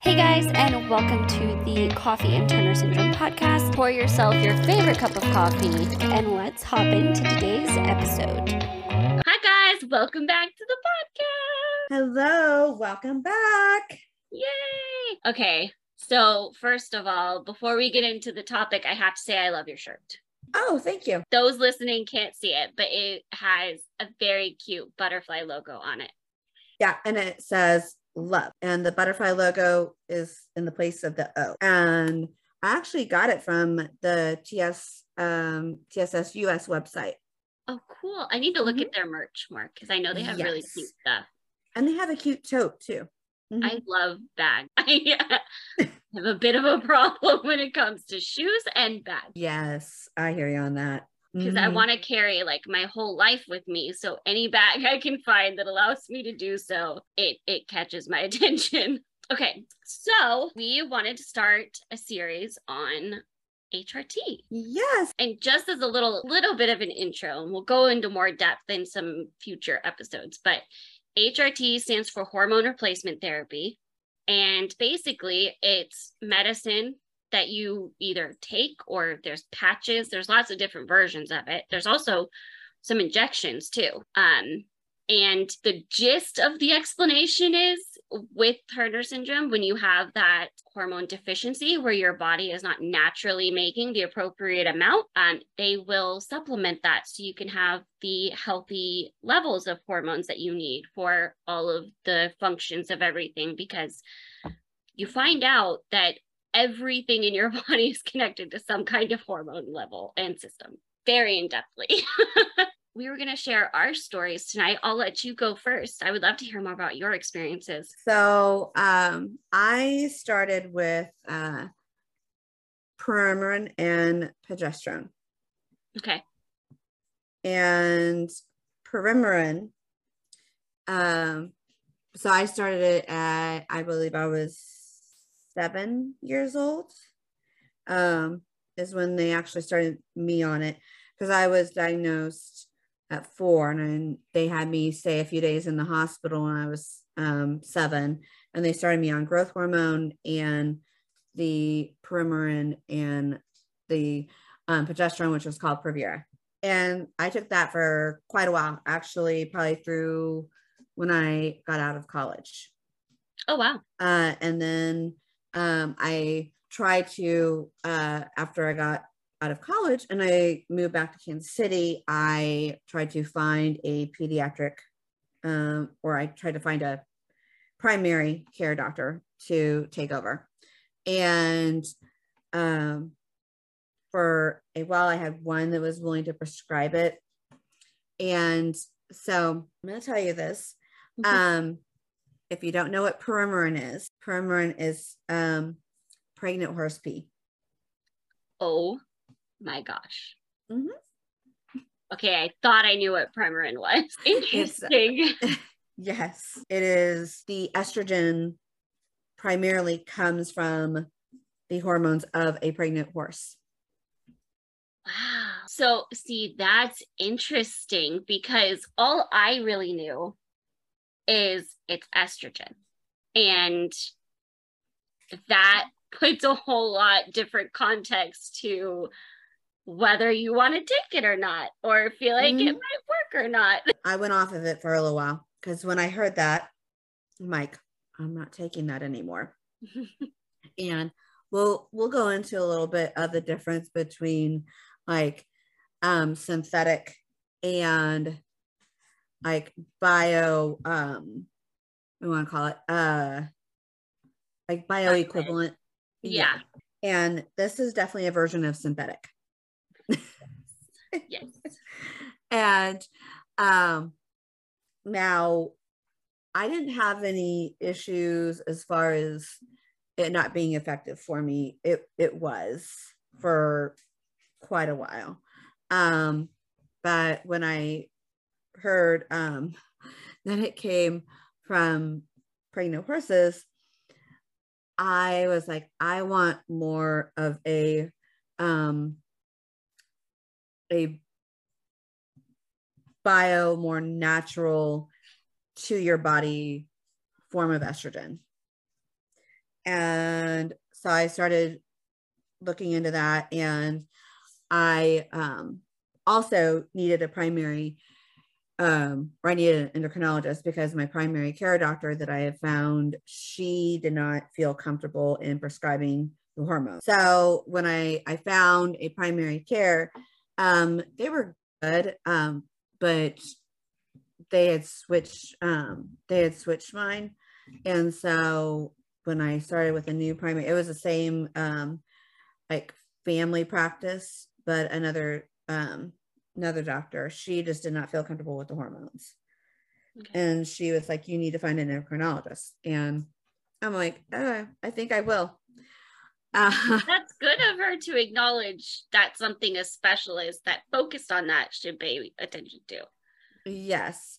Hey guys, and welcome to the Coffee and Turner Syndrome podcast. Pour yourself your favorite cup of coffee, and let's hop into today's episode. Hi guys, welcome back to the podcast. Hello, welcome back. Yay! Okay, so first of all, before we get into the topic, I have to say I love your shirt. Oh, thank you. Those listening can't see it, but it has a very cute butterfly logo on it. Yeah, and it says love. And the butterfly logo is in the place of the O. And I actually got it from the TS um, TSS US website. Oh, cool. I need to look mm-hmm. at their merch more because I know they have yes. really cute stuff. And they have a cute tote too. Mm-hmm. I love bags. I have a bit of a problem when it comes to shoes and bags. Yes, I hear you on that because mm-hmm. I want to carry like my whole life with me. So any bag I can find that allows me to do so, it it catches my attention. Okay, so we wanted to start a series on HRT. Yes. And just as a little little bit of an intro, and we'll go into more depth in some future episodes, but HRT stands for hormone replacement therapy. And basically, it's medicine that you either take or there's patches. There's lots of different versions of it. There's also some injections too. Um, and the gist of the explanation is with Turner syndrome, when you have that hormone deficiency where your body is not naturally making the appropriate amount, um, they will supplement that so you can have the healthy levels of hormones that you need for all of the functions of everything. Because you find out that everything in your body is connected to some kind of hormone level and system very in depthly. we were going to share our stories tonight. I'll let you go first. I would love to hear more about your experiences. So, um, I started with uh, and progesterone. Okay. And Premarin, um, so I started it at, I believe I was seven years old um, is when they actually started me on it because I was diagnosed at four and they had me stay a few days in the hospital when I was um, seven and they started me on growth hormone and the Premarin and the um, progesterone, which was called Provera. And I took that for quite a while, actually, probably through when I got out of college. Oh, wow. Uh, and then um, I tried to, uh, after I got out of college and I moved back to Kansas City, I tried to find a pediatric, um, or I tried to find a primary care doctor to take over. And um, for a while, I had one that was willing to prescribe it. And so I'm going to tell you this. Mm-hmm. Um, if you don't know what Premarin is, Premarin is um, pregnant horse pee. Oh my gosh. Mm-hmm. Okay, I thought I knew what Premarin was. Interesting. yes, it is the estrogen primarily comes from the hormones of a pregnant horse. Wow. So, see, that's interesting because all I really knew is it's estrogen. And that puts a whole lot different context to whether you want to take it or not, or feel like mm-hmm. it might work or not. I went off of it for a little while because when I heard that, I'm like, I'm not taking that anymore. and we'll we'll go into a little bit of the difference between like um synthetic and like bio um we want to call it uh like bioequivalent. Yeah. yeah. And this is definitely a version of synthetic. Yes. And um now i didn't have any issues as far as it not being effective for me. It it was for quite a while. Um but when i heard um, that it came from pregnant horses, I was like, I want more of a um, a bio, more natural to your body form of estrogen. and so I started looking into that and I um, also needed a primary um, or I need an endocrinologist because my primary care doctor that I have found, she did not feel comfortable in prescribing the hormone. So when I, I found a primary care, um, they were good, um, but they had switched, um, they had switched mine. And so when I started with a new primary, it was the same, um, like family practice, but another, um, another doctor, she just did not feel comfortable with the hormones. Okay. And she was like, You need to find an endocrinologist. And I'm like, oh, I think I will. Uh, That's good of her to acknowledge that something a specialist that focused on that should pay attention to. Yes.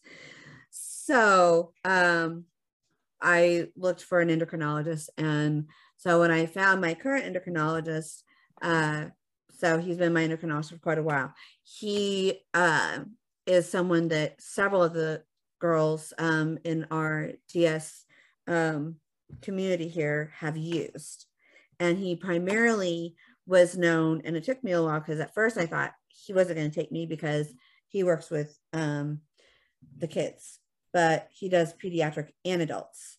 So um, I looked for an endocrinologist. And so when I found my current endocrinologist, uh, so he's been my endocrinologist for quite a while. He uh, is someone that several of the girls um, in our TS um, community here have used. And he primarily was known, and it took me a while because at first I thought he wasn't going to take me because he works with um, the kids, but he does pediatric and adults.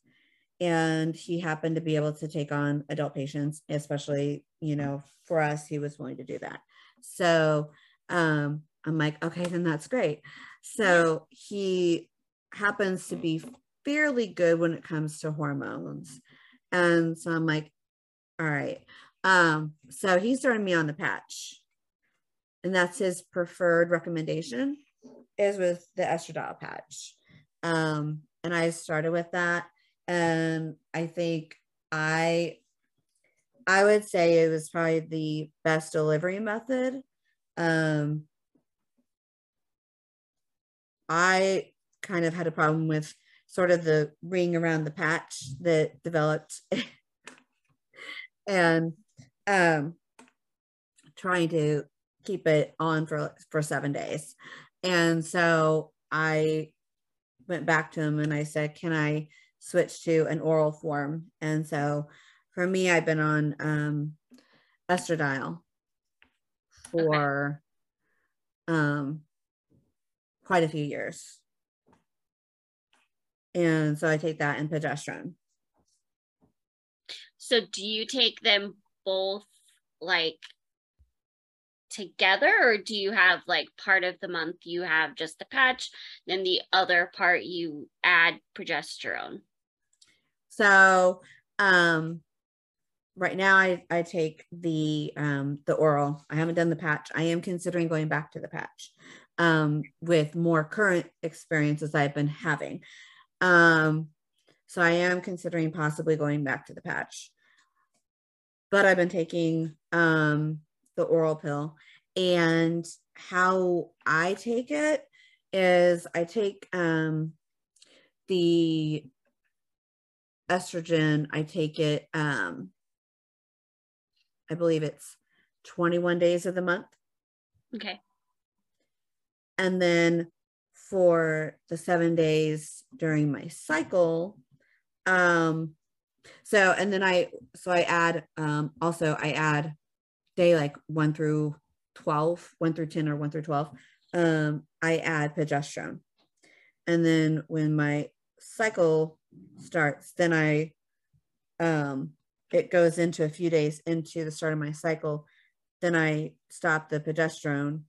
And he happened to be able to take on adult patients, especially, you know, for us, he was willing to do that. So um, I'm like, okay, then that's great. So he happens to be fairly good when it comes to hormones. And so I'm like, all right. Um, so he started me on the patch. And that's his preferred recommendation is with the estradiol patch. Um, and I started with that. And I think I I would say it was probably the best delivery method. Um, I kind of had a problem with sort of the ring around the patch that developed and um, trying to keep it on for for seven days. And so I went back to him and I said, "Can I switch to an oral form?" And so for me, I've been on um, estradiol for okay. um, quite a few years. And so I take that and progesterone. So do you take them both like together or do you have like part of the month you have just the patch then the other part you add progesterone so um right now I, I take the um, the oral. I haven't done the patch. I am considering going back to the patch um, with more current experiences I've been having. Um, so I am considering possibly going back to the patch. But I've been taking um, the oral pill, and how I take it is I take um, the estrogen. I take it um, I believe it's 21 days of the month. Okay. And then for the seven days during my cycle, um, so and then I so I add um also I add day like one through 12, one through 10 or one through 12. Um, I add progesterone. And then when my cycle starts, then I um it goes into a few days into the start of my cycle, then I stop the progesterone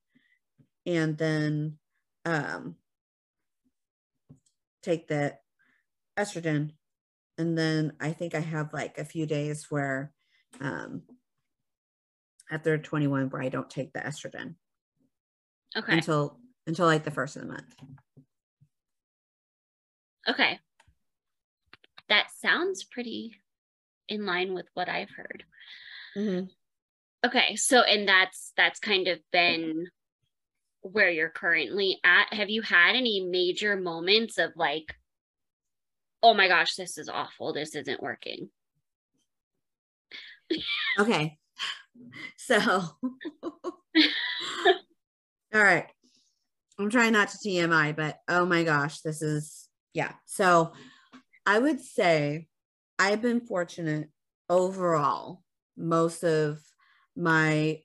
and then um, take the estrogen. And then I think I have like a few days where um, after 21 where I don't take the estrogen. Okay. Until until like the first of the month. Okay. That sounds pretty in line with what I've heard. Mm-hmm. Okay, so and that's that's kind of been where you're currently at. Have you had any major moments of like, oh my gosh, this is awful. This isn't working. okay, so all right. I'm trying not to TMI, but oh my gosh, this is yeah. So I would say I've been fortunate overall most of my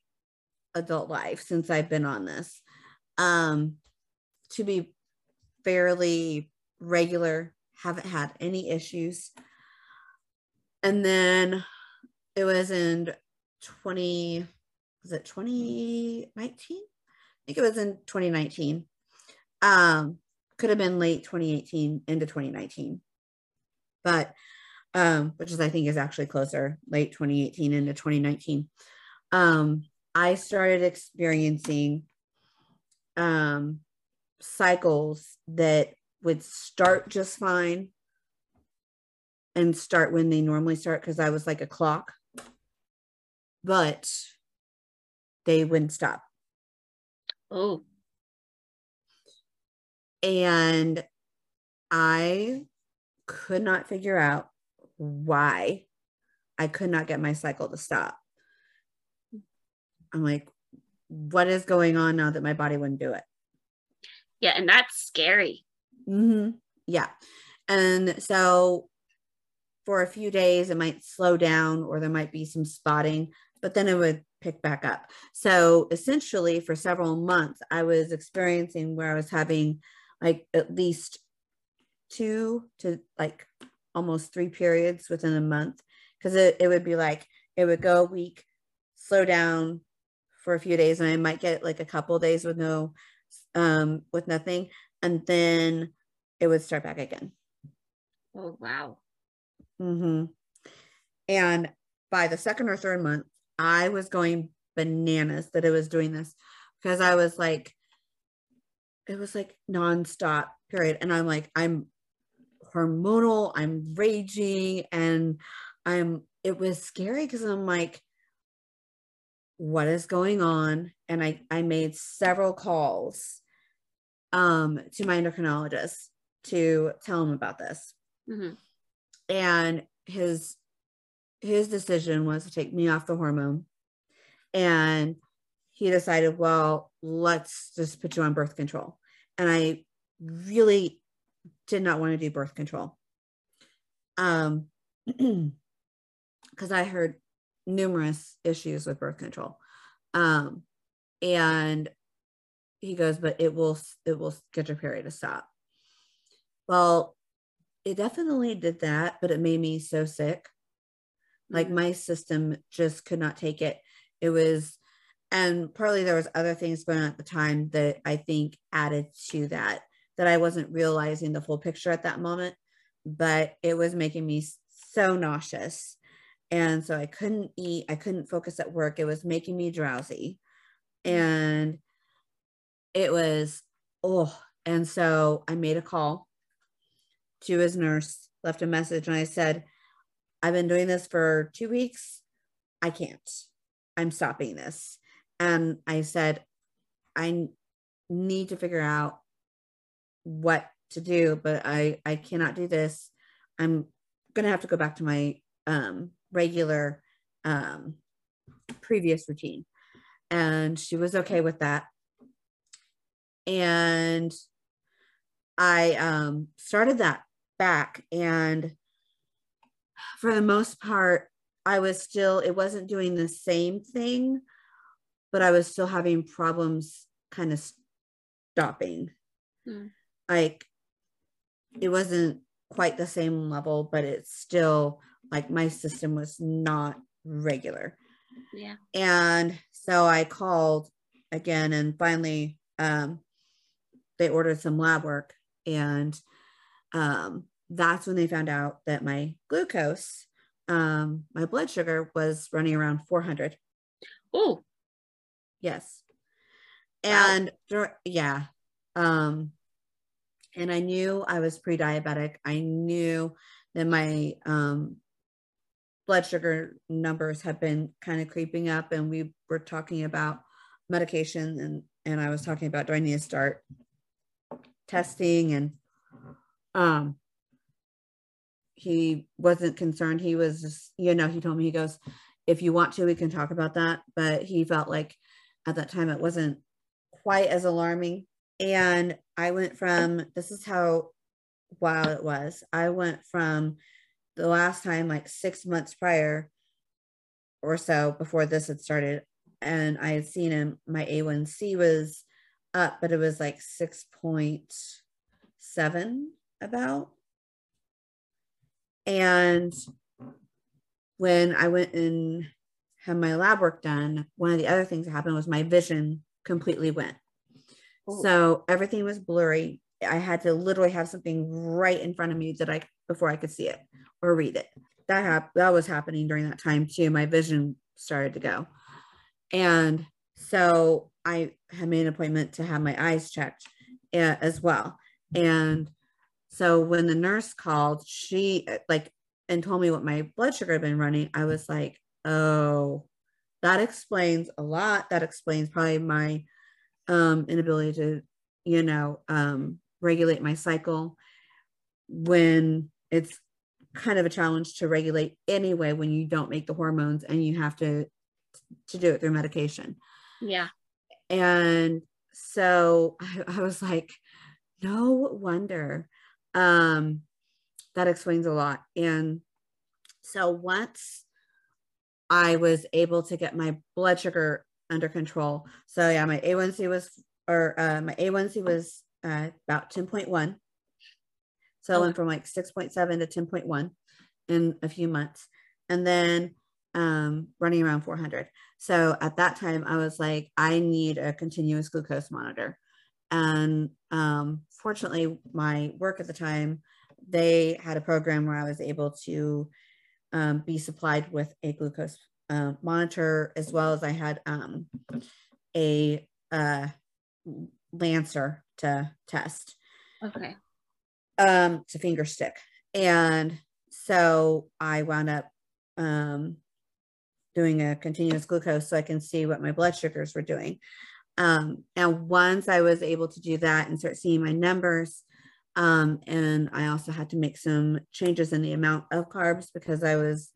adult life since I've been on this um, to be fairly regular, haven't had any issues. And then it was in 20, was it 2019? I think it was in 2019. Um, could have been late 2018 into 2019. But um, which is I think is actually closer, late 2018 into 2019. Um, I started experiencing um, cycles that would start just fine and start when they normally start because I was like a clock, but they wouldn't stop. Oh. And I could not figure out why I could not get my cycle to stop. I'm like, what is going on now that my body wouldn't do it? Yeah, and that's scary. Mm-hmm. Yeah. And so for a few days, it might slow down or there might be some spotting, but then it would pick back up. So essentially, for several months, I was experiencing where I was having like at least two to like almost three periods within a month because it, it would be like it would go a week, slow down for a few days, and I might get like a couple days with no um with nothing, and then it would start back again. Oh wow. Mm-hmm. And by the second or third month, I was going bananas that it was doing this because I was like, it was like nonstop period. And I'm like, I'm hormonal, I'm raging, and I'm it was scary because I'm like, what is going on? And I I made several calls um to my endocrinologist to tell him about this. Mm-hmm. And his his decision was to take me off the hormone. And he decided, well, let's just put you on birth control. And I really did not want to do birth control. Um, because I heard numerous issues with birth control. Um, and he goes, but it will it will get your period to stop. Well, it definitely did that, but it made me so sick. Like mm-hmm. my system just could not take it. It was, and partly there was other things going on at the time that I think added to that that I wasn't realizing the full picture at that moment, but it was making me so nauseous. And so I couldn't eat, I couldn't focus at work. It was making me drowsy. And it was, oh, and so I made a call to his nurse, left a message, and I said, I've been doing this for two weeks. I can't. I'm stopping this. And I said, I need to figure out what to do, but I I cannot do this. I'm gonna have to go back to my um, regular um, previous routine. And she was okay with that. And I um, started that back, and for the most part, I was still, it wasn't doing the same thing, but I was still having problems kind of stopping. Mm like it wasn't quite the same level, but it's still like my system was not regular. Yeah. And so I called again and finally um they ordered some lab work and um that's when they found out that my glucose um my blood sugar was running around 400. Oh. Yes. And wow. yeah. Um and I knew I was pre-diabetic. I knew that my um, blood sugar numbers had been kind of creeping up, and we were talking about medication, and and I was talking about do I need to start testing, and um, he wasn't concerned. He was just, you know, he told me he goes, if you want to, we can talk about that, but he felt like at that time it wasn't quite as alarming and I went from this is how wild it was. I went from the last time, like six months prior, or so before this had started, and I had seen him. My A1C was up, but it was like six point seven about. And when I went and had my lab work done, one of the other things that happened was my vision completely went. So everything was blurry. I had to literally have something right in front of me that I before I could see it or read it. That hap- that was happening during that time too. My vision started to go. And so I had made an appointment to have my eyes checked uh, as well. And so when the nurse called, she like and told me what my blood sugar had been running, I was like, oh, that explains a lot. That explains probably my um, inability to, you know, um, regulate my cycle when it's kind of a challenge to regulate anyway when you don't make the hormones and you have to to do it through medication. Yeah. And so I, I was like, no wonder. Um, that explains a lot. And so once I was able to get my blood sugar under control. So yeah, my A1C was, or uh, my A1C was uh, about 10.1. So I went from like 6.7 to 10.1 in a few months. And then um, running around 400. So at that time, I was like, I need a continuous glucose monitor. And um, fortunately, my work at the time, they had a program where I was able to um, be supplied with a glucose uh, monitor, as well as I had um, a uh, lancet to test. Okay. Um, to finger stick. And so I wound up um, doing a continuous glucose so I can see what my blood sugars were doing. Um, and once I was able to do that and start seeing my numbers, um, and I also had to make some changes in the amount of carbs because I was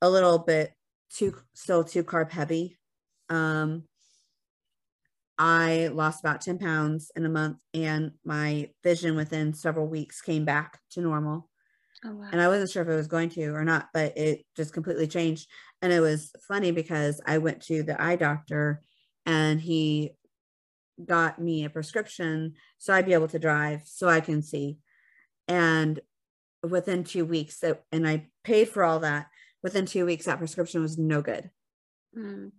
a little bit too still too carb heavy. Um, I lost about 10 pounds in a month and my vision within several weeks came back to normal. Oh, wow. And I wasn't sure if it was going to or not, but it just completely changed. And it was funny because I went to the eye doctor and he got me a prescription so I'd be able to drive so I can see. And within two weeks, that, and I paid for all that. Within two weeks, that prescription was no good. Mm.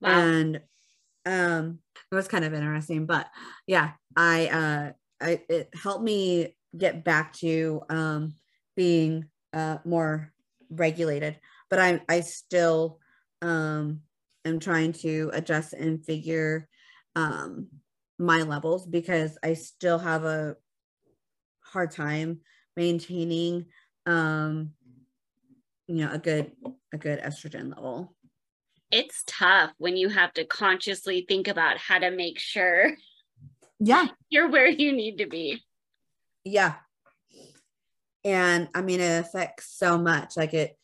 Wow. And um, it was kind of interesting, but yeah, I, uh, I, it helped me get back to um, being uh, more regulated. But I I still um, am trying to adjust and figure um, my levels because I still have a hard time maintaining um, you know a good a good estrogen level. It's tough when you have to consciously think about how to make sure yeah. you're where you need to be. Yeah. And i mean it affects so much like it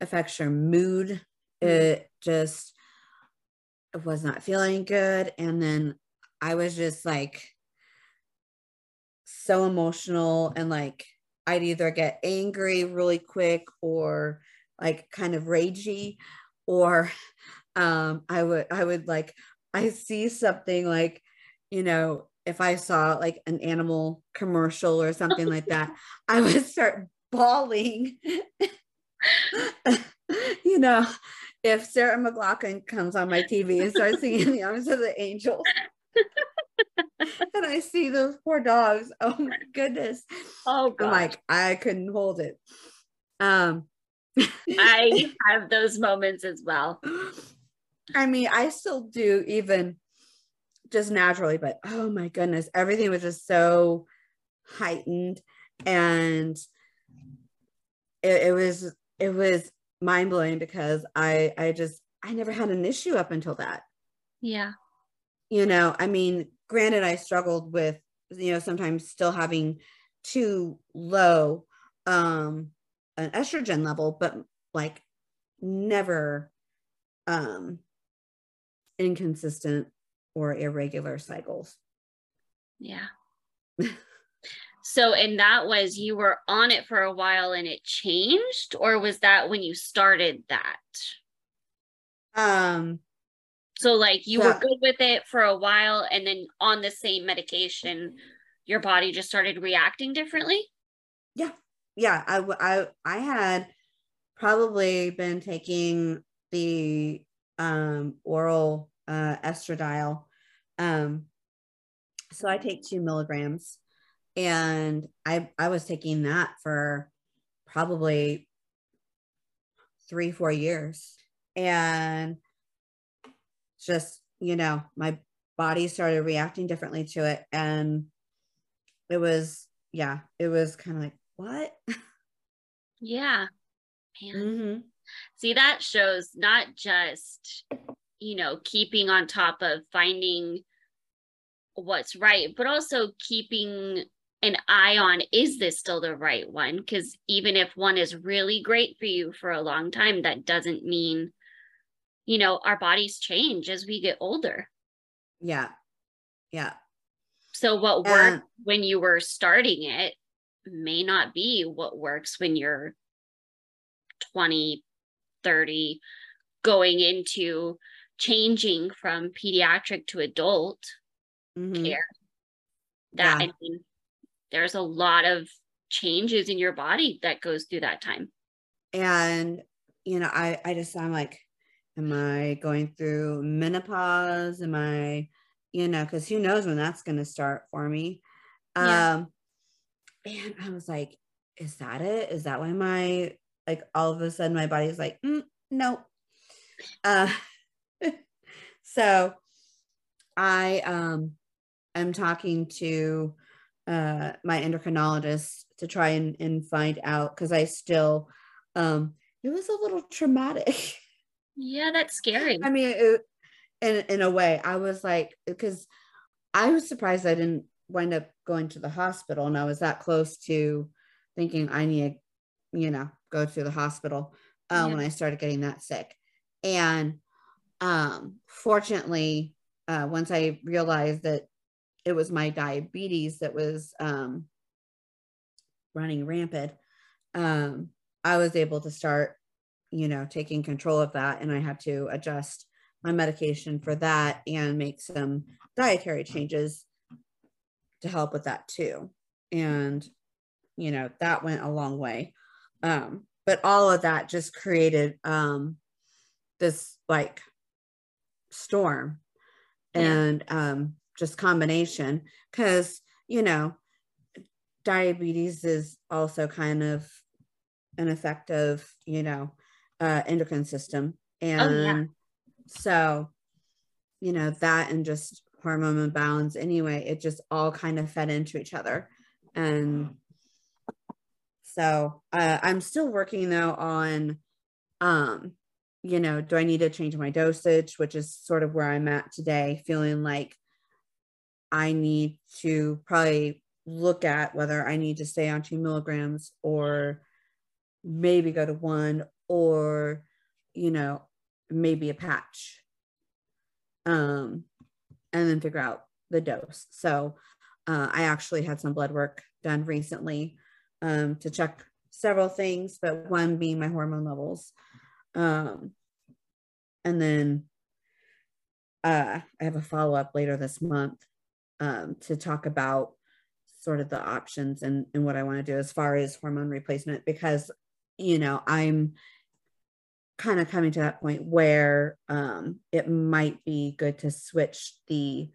affects your mood. Mm-hmm. it just it was not feeling good. And then i was just like so emotional and like i'd either get angry really quick or like kind of ragey or um i would i would like i see something like you know if I saw like an animal commercial or something like that, I would start bawling. you know, if Sarah McLachlan comes on my TV and starts singing the arms of the angels. and I see those poor dogs. Oh my goodness. Oh God. I'm like, I couldn't hold it. Um I have those moments as well. I mean, I still do even just naturally, but oh my goodness, everything was just so heightened and it, it was it was mind blowing because I I just I never had an issue up until that. Yeah. You know, I mean, granted I struggled with you know sometimes still having too low um an estrogen level but like never um inconsistent or irregular cycles. Yeah. So, and that was you were on it for a while and it changed, or was that when you started that? Um, So, like you Yeah. were good with it for a while, and then on the same medication, your body just started reacting differently. yeah, yeah. I I I had probably been taking the um, oral uh, estradiol. Um, so I take two milligrams, and I, I was taking that for probably three, four years, and just you know, my body started reacting differently to it, and it was yeah, it was kind of like what. Yeah. Mm-hmm. See, that shows not just, you know, keeping on top of finding what's right, but also keeping an eye on is this still the right one? Because even if one is really great for you for a long time, that doesn't mean, you know, our bodies change as we get older. Yeah. Yeah. So what And- worked when you were starting it may not be what works when you're 20, 30, going into changing from pediatric to adult Mhm. care. That Yeah. I mean, there's a lot of changes in your body that goes through that time. And you know, I I just I'm like, am I going through menopause? Am I, you know, because who knows when that's going to start for me. Yeah. Um, and I was like, is that it? Is that why my like all of a sudden my body's like, mm, no. Uh, so I um am talking to uh my endocrinologist to try and, and find out because I still um it was a little traumatic. Yeah, that's scary. I mean, it, in in a way, I was like, because I was surprised I didn't wind up going to the hospital, and I was that close to thinking I need, to, you know, go to the hospital um, Yeah. when I started getting that sick, and um, fortunately, uh, once I realized that it was my diabetes that was um, running rampant, um, I was able to start, you know, taking control of that. And I had to adjust my medication for that and make some dietary changes to help with that too. And, you know, that went a long way. Um, but all of that just created um, this like storm Yeah. and um, just combination because, you know, diabetes is also kind of an effect of, you know, uh, endocrine system. And Oh, yeah. so, you know, that and just hormone imbalance anyway, it just all kind of fed into each other. And so uh, I'm still working though on, um, you know, do I need to change my dosage, which is sort of where I'm at today, feeling like I need to probably look at whether I need to stay on two milligrams or maybe go to one or, you know, maybe a patch. Um, and then figure out the dose. So uh, I actually had some blood work done recently um, to check several things, but one being my hormone levels. Um, and then uh, I have a follow up later this month um, to talk about sort of the options and, and what I want to do as far as hormone replacement because, you know, I'm kind of coming to that point where um, it might be good to switch the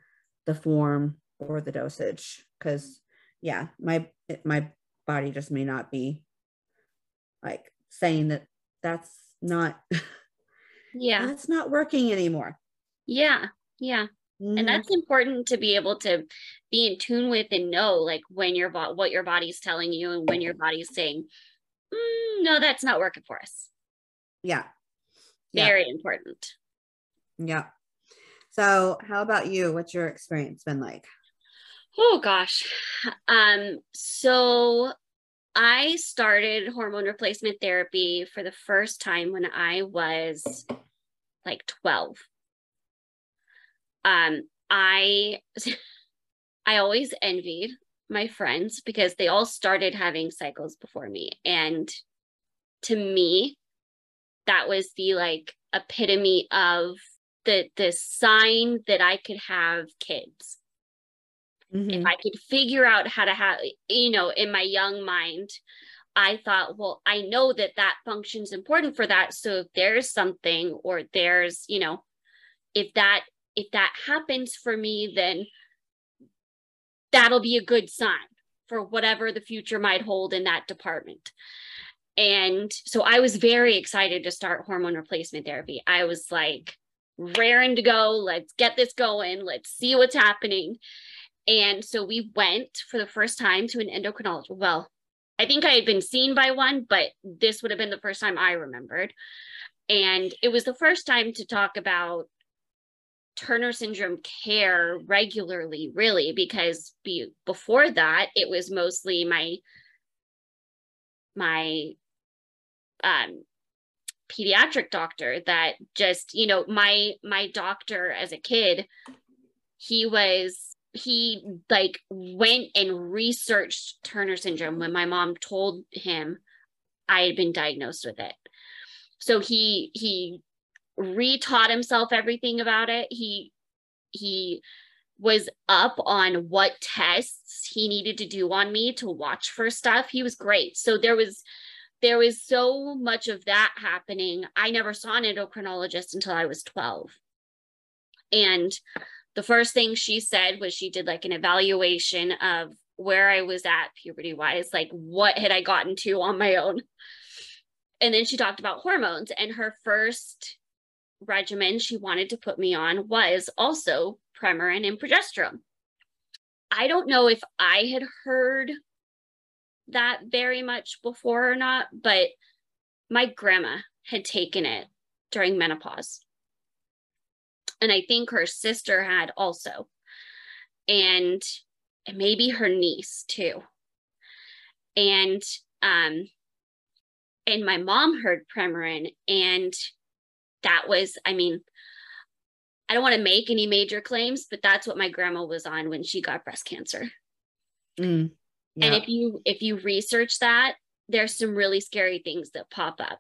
the form or the dosage because yeah my it, my body just may not be like saying that that's not Yeah. that's not working anymore Yeah. Yeah. Mhm. And that's important to be able to be in tune with and know like when your what your body's telling you and when your body's saying, "Mm, no, that's not working for us. Yeah Yeah. Very important. yeah so how about you what's your experience been like Oh gosh. Um, so I started hormone replacement therapy for the first time when I was like 12. Um, I I always envied my friends because they all started having cycles before me. And to me, that was the like epitome of the the sign that I could have kids. Mm-hmm. If I could figure out how to have, you know, in my young mind, I thought, well, I know that that function is important for that. So if there's something or there's, you know, if that if that happens for me, then that'll be a good sign for whatever the future might hold in that department. And so I was very excited to start hormone replacement therapy. I was like raring to go. Let's get this going. Let's see what's happening. And so we went for the first time to an endocrinologist. Well, I think I had been seen by one, but this would have been the first time I remembered. And it was the first time to talk about Turner syndrome care regularly, really, because be, before that, it was mostly my my um, pediatric doctor that just you know my my doctor as a kid he was he like went and researched Turner syndrome when my mom told him I had been diagnosed with it. So he he retaught himself everything about it. He he was up on what tests he needed to do on me to watch for stuff. He was great. So there was there was so much of that happening. I never saw an endocrinologist until I was 12. And the first thing she said was she did like an evaluation of where I was at puberty wise, like what had I gotten to on my own. And then she talked about hormones, and her first regimen she wanted to put me on was also Premarin and progesterone. I don't know if I had heard that very much before or not, but my grandma had taken it during menopause and I think her sister had also, and maybe her niece too. And um, and my mom heard Premarin, and that was, I mean, I don't want to make any major claims, but that's what my grandma was on when she got breast cancer. Mm, yeah. And if you if you research that, there's some really scary things that pop up.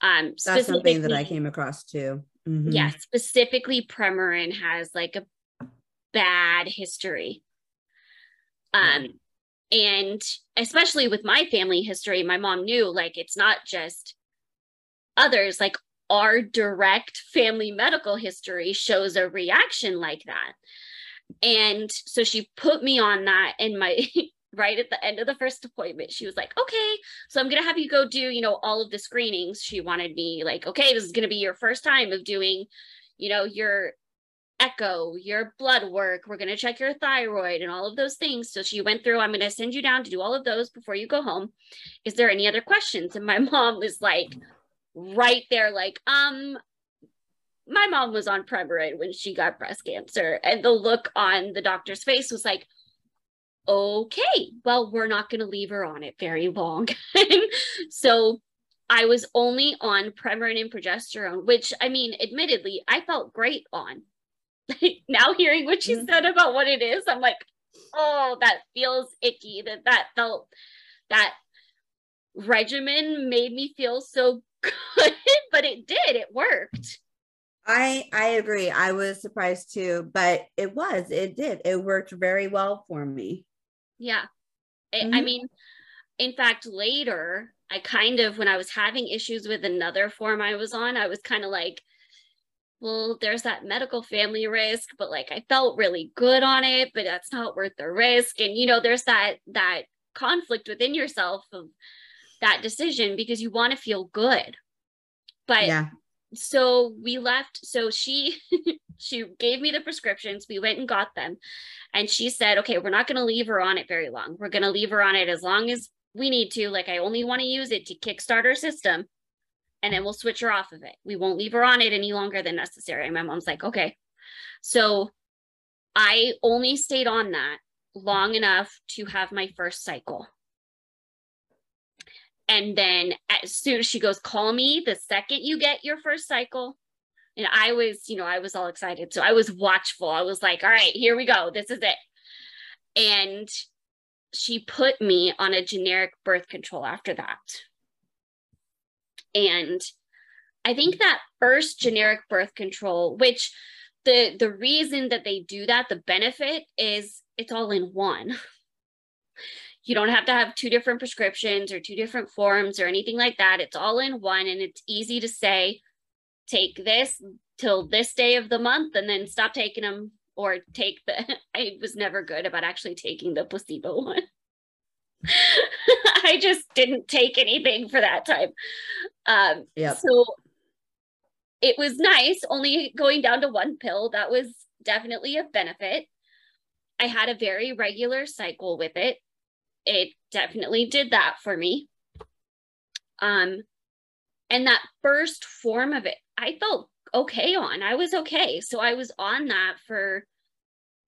Um, that's something that I came across too. Mm-hmm. Yeah, specifically Premarin has like a bad history. Um and especially with my family history, my mom knew like it's not just others like our direct family medical history shows a reaction like that. And so she put me on that and my right at the end of the first appointment she was like okay so i'm gonna have you go do you know all of the screenings. She wanted me like okay this is gonna be your first time of doing you know your echo your blood work we're gonna check your thyroid and all of those things. So she went through i'm gonna send you down to do all of those before you go home. Is there any other questions? And my mom was like right there like um my mom was on Premarin when she got breast cancer and the look on the doctor's face was like okay, well, we're not going to leave her on it very long. so I was only on Premarin and progesterone, which I mean, admittedly, I felt great on. now hearing what she mm-hmm. said about what it is, I'm like, oh, that feels icky. That that felt that regimen made me feel so good, but it did. It worked. I I agree. I was surprised too, but it was. It did. It worked very well for me. Yeah. Mm-hmm. I mean, in fact, later, I kind of, when I was having issues with another form I was on, I was kind of like, well, there's that medical family risk, but like I felt really good on it, but that's not worth the risk. And you know, there's that that conflict within yourself of that decision because you want to feel good. But yeah. So we left. So she she gave me the prescriptions. We went and got them. And she said, okay, we're not going to leave her on it very long. We're going to leave her on it as long as we need to. Like, I only want to use it to kickstart her system. And then we'll switch her off of it. We won't leave her on it any longer than necessary. And my mom's like, okay. So I only stayed on that long enough to have my first cycle. And then as soon as she goes, call me the second you get your first cycle, and I was, you know, I was all excited. So I was watchful. I was like, all right, here we go. This is it. And she put me on a generic birth control after that. And I think that first generic birth control, which the the reason that they do that, the benefit is it's all in one. You don't have to have two different prescriptions or two different forms or anything like that. It's all in one and it's easy to say take this till this day of the month and then stop taking them or take the I was never good about actually taking the placebo one. I just didn't take anything for that time. Um Yep. so it was nice only going down to one pill. That was definitely a benefit. I had a very regular cycle with it. It definitely did that for me. Um and that first form of it, I felt okay on. I was okay. So I was on that for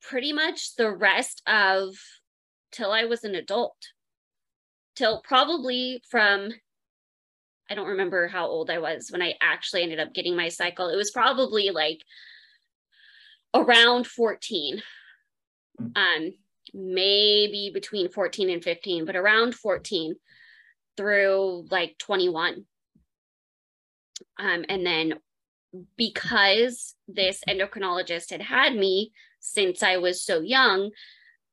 pretty much the rest of till I was an adult. Till probably from I don't remember how old I was when I actually ended up getting my cycle. It was probably like around 14. Um maybe between 14 and 15, but around 14 through like 21. Um, and then because this endocrinologist had had me since I was so young,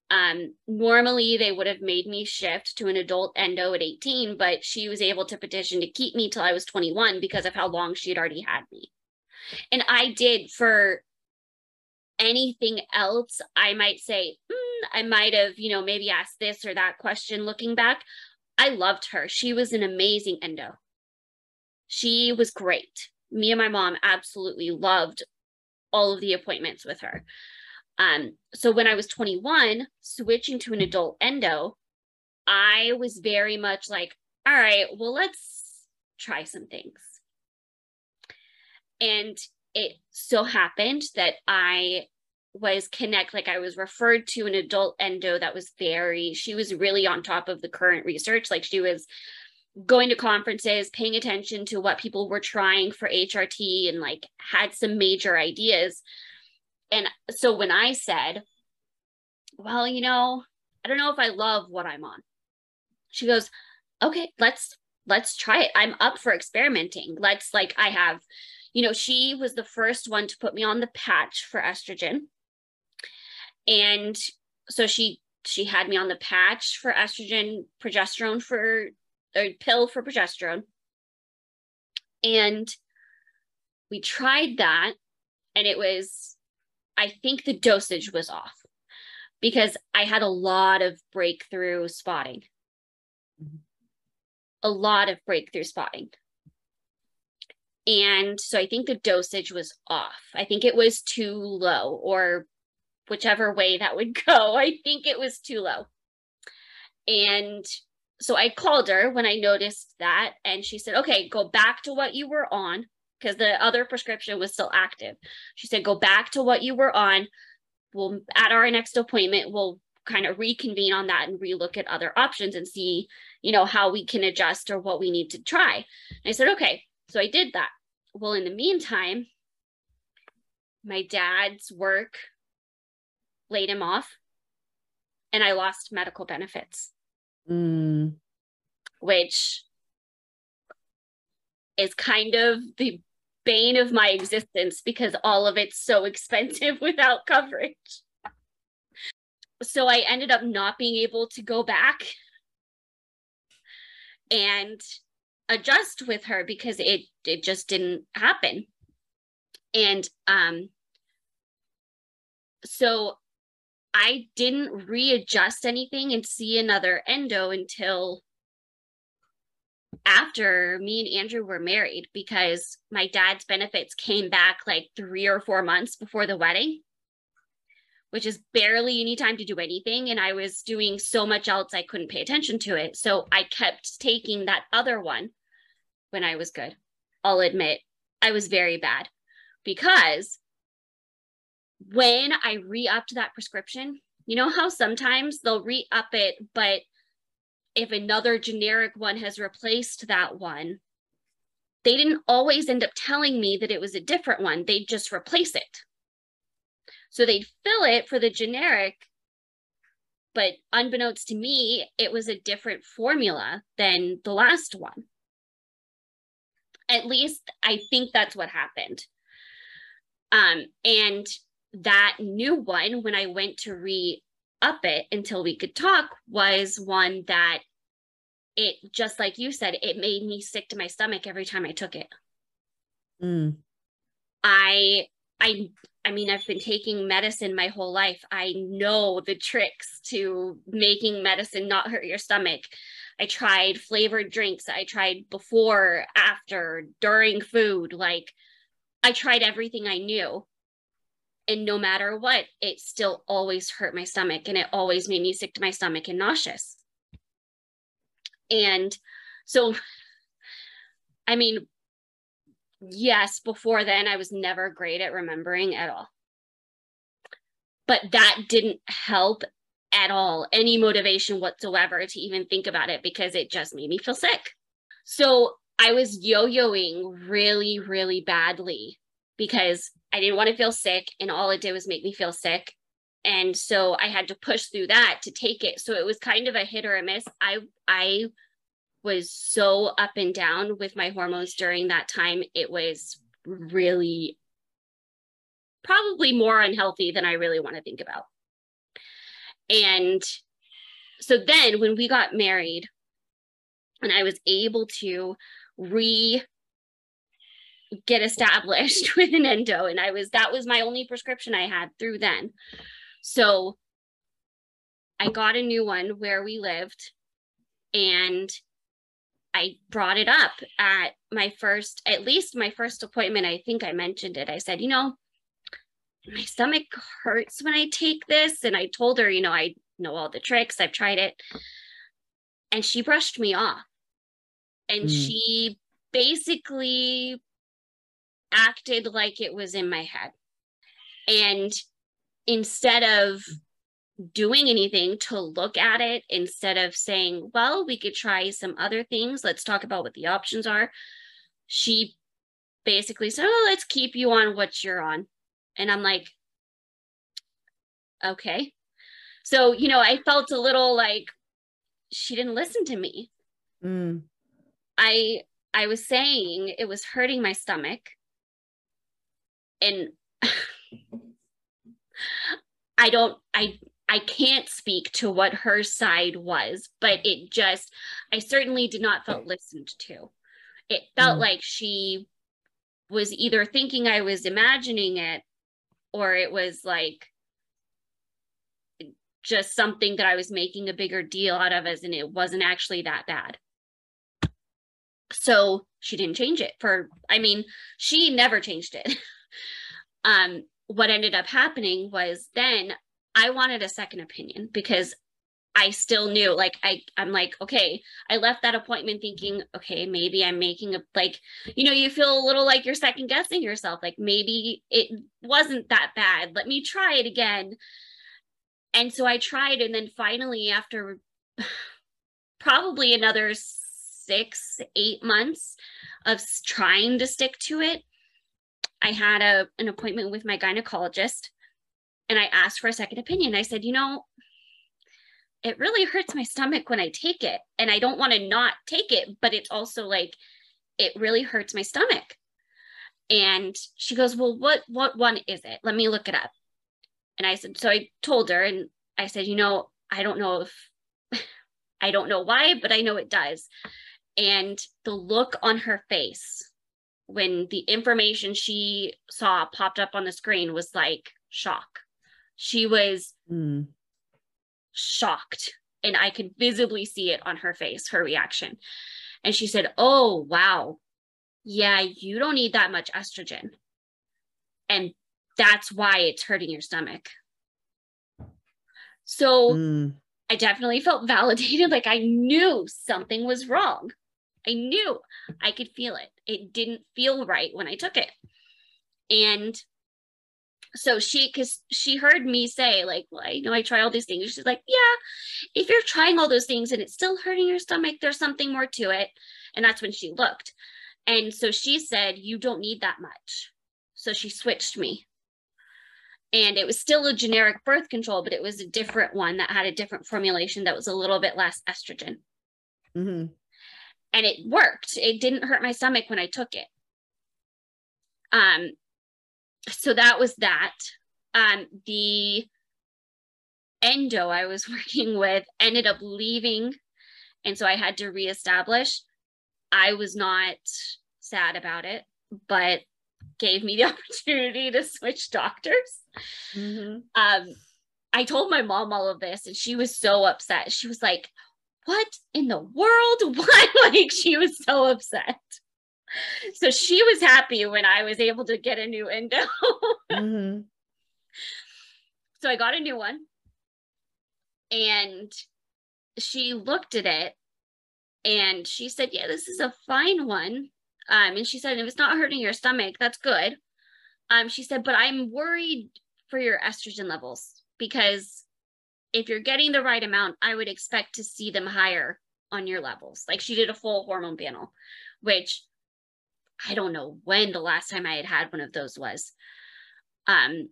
um, normally they would have made me shift to an adult endo at 18, but she was able to petition to keep me till I was 21 because of how long she had already had me. And I did for anything else, I might say, mm, I might have, you know, maybe asked this or that question looking back. I loved her. She was an amazing endo. She was great. Me and my mom absolutely loved all of the appointments with her. Um, so when I was 21, switching to an adult endo, I was very much like, all right, well, let's try some things. And it so happened that I was connect like I was referred to an adult endo that was very she was really on top of the current research. Like she was going to conferences paying attention to what people were trying for HRT and like had some major ideas. And so when I said well you know I don't know if I love what I'm on she goes okay let's let's try it. I'm up for experimenting. Let's like I have you know, she was the first one to put me on the patch for estrogen. And so she she had me on the patch for estrogen, progesterone for a pill for progesterone. And we tried that and it was I think the dosage was off because I had a lot of breakthrough spotting. Mm-hmm. A lot of breakthrough spotting. And so I think the dosage was off. I think it was too low, or whichever way that would go. I think it was too low. And so I called her when I noticed that, and she said, okay, go back to what you were on, because the other prescription was still active. She said, go back to what you were on. We'll, at our next appointment, we'll kind of reconvene on that and relook at other options and see, you know, how we can adjust or what we need to try. And I said, okay. So I did that. Well, in the meantime, my dad's work laid him off and I lost medical benefits, Mm. which is kind of the bane of my existence because all of it's so expensive without coverage. So I ended up not being able to go back and adjust with her because it it just didn't happen. And um so I didn't readjust anything and see another endo until after me and Andrew were married because my dad's benefits came back like three or four months before the wedding, which is barely any time to do anything. And I was doing so much else, I couldn't pay attention to it. So I kept taking that other one when I was good. I'll admit I was very bad because when I re upped that prescription, you know how sometimes they'll re up it, but if another generic one has replaced that one, they didn't always end up telling me that it was a different one. They'd just replace it. So they'd fill it for the generic, but unbeknownst to me, it was a different formula than the last one. At least I think that's what happened. Um, and that new one, when I went to re up it until we could talk, was one that it just like you said, it made me sick to my stomach every time I took it. Mm. I I I mean, I've been taking medicine my whole life. I know the tricks to making medicine not hurt your stomach. I tried flavored drinks. I tried before, after, during food. Like, I tried everything I knew. And no matter what, it still always hurt my stomach and it always made me sick to my stomach and nauseous. And so, I mean, yes, before then I was never great at remembering at all. But that didn't help at all, any motivation whatsoever to even think about it because it just made me feel sick. So I was yo yoing really, really badly because I didn't want to feel sick, and all it did was make me feel sick. And so I had to push through that to take it. So it was kind of a hit or a miss. I I was so up and down with my hormones during that time. It was really probably more unhealthy than I really want to think about. And so then when we got married and I was able to re get established with an endo and I was that was my only prescription I had through then. So I got a new one where we lived and I brought it up at my first, at least my first appointment. I think I mentioned it. I said, you know, my stomach hurts when I take this. And I told her, you know, I know all the tricks, I've tried it. And she brushed me off. And mm. she basically acted like it was in my head. And instead of doing anything to look at it instead of saying, well, we could try some other things. Let's talk about what the options are. She basically said, oh, let's keep you on what you're on. And I'm like, okay. So, you know, I felt a little like she didn't listen to me. Mm. I I was saying it was hurting my stomach. And I don't I I can't speak to what her side was, but it just, I certainly did not felt listened to. It felt mm. like she was either thinking I was imagining it or it was like just something that I was making a bigger deal out of as and it wasn't actually that bad. So she didn't change it for I mean, she never changed it. um what ended up happening was then I wanted a second opinion because I still knew like I I'm like okay. I left that appointment thinking okay maybe I'm making a like you know you feel a little like you're second guessing yourself like maybe it wasn't that bad. Let me try it again. And so I tried and then finally after probably another 6 8 months of trying to stick to it I had a an appointment with my gynecologist and I asked for a second opinion. I said, you know, it really hurts my stomach when I take it. And I don't want to not take it, but it's also like it really hurts my stomach. And she goes, Well, what what one is it? Let me look it up. And I said, so I told her and I said, you know, I don't know if I don't know why, but I know it does. And the look on her face when the information she saw popped up on the screen was like shock she was mm. Shocked and I could visibly see it on her face, her reaction. And she said, Oh, wow. Yeah, you don't need that much estrogen. And that's why it's hurting your stomach. So mm. I definitely felt validated. Like I knew something was wrong. I knew I could feel it. It didn't feel right when I took it. And so she because she heard me say like well i know i try all these things she's like yeah if you're trying all those things and it's still hurting your stomach there's something more to it and that's when she looked and so she said you don't need that much so she switched me and it was still a generic birth control, but it was a different one that had a different formulation that was a little bit less estrogen. Mm-hmm. And it worked. It didn't hurt my stomach when I took it. Um, so that was that. Um, the endo I was working with ended up leaving. And so I had to reestablish. I was not sad about it, but gave me the opportunity to switch doctors. Mm-hmm. Um, I told my mom all of this, and she was so upset. She was like, What in the world? Why? like, she was so upset. So she was happy when I was able to get a new endo. mm-hmm. So I got a new one, and she looked at it and she said, Yeah, this is a fine one. Um, and she said, if it's not hurting your stomach, that's good. Um, she said, but I'm worried for your estrogen levels because if you're getting the right amount, I would expect to see them higher on your levels. Like she did a full hormone panel, which I don't know when the last time I had had one of those was. Um,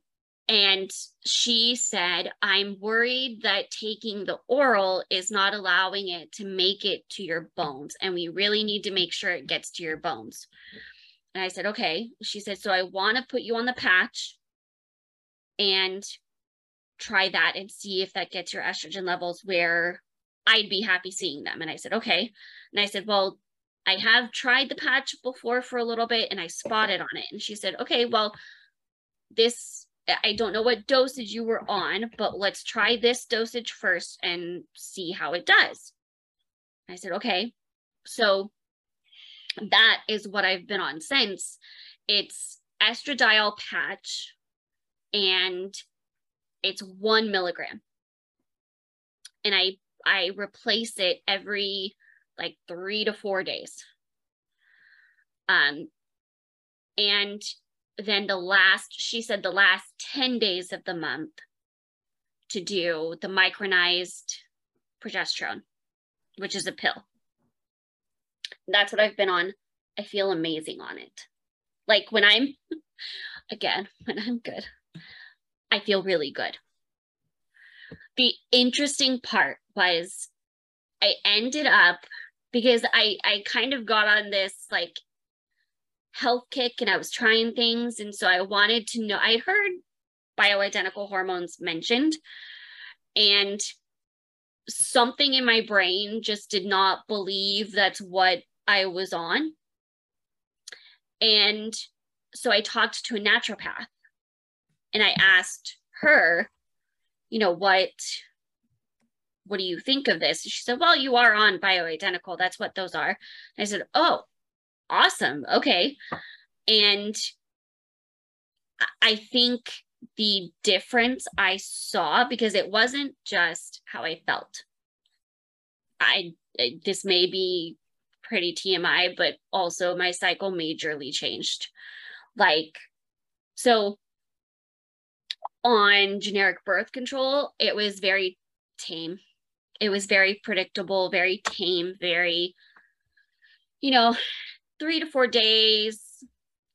and she said, I'm worried that taking the oral is not allowing it to make it to your bones. And we really need to make sure it gets to your bones. And I said, okay. She said, so I want to put you on the patch and try that and see if that gets your estrogen levels where I'd be happy seeing them. And I said, okay. And I said, well, I have tried the patch before for a little bit and I spotted on it. And she said, okay, well, this I don't know what dosage you were on, but let's try this dosage first and see how it does. I said, okay. So that is what I've been on since. It's estradiol patch and it's one milligram. And I I replace it every like three to four days. Um and then the last, she said the last 10 days of the month to do the micronized progesterone, which is a pill. That's what I've been on. I feel amazing on it. Like when I'm, again, when I'm good, I feel really good. The interesting part was I ended up because I I kind of got on this like health kick and I was trying things. And so I wanted to know, I heard bioidentical hormones mentioned, and something in my brain just did not believe that's what I was on. And so I talked to a naturopath and I asked her, you know, what what do you think of this? She said, Well, you are on bioidentical. That's what those are. I said, Oh, awesome. Okay. And I think the difference I saw because it wasn't just how I felt. I this may be pretty TMI, but also my cycle majorly changed. Like, so on generic birth control, it was very tame. It was very predictable, very tame, very, you know, three to four days,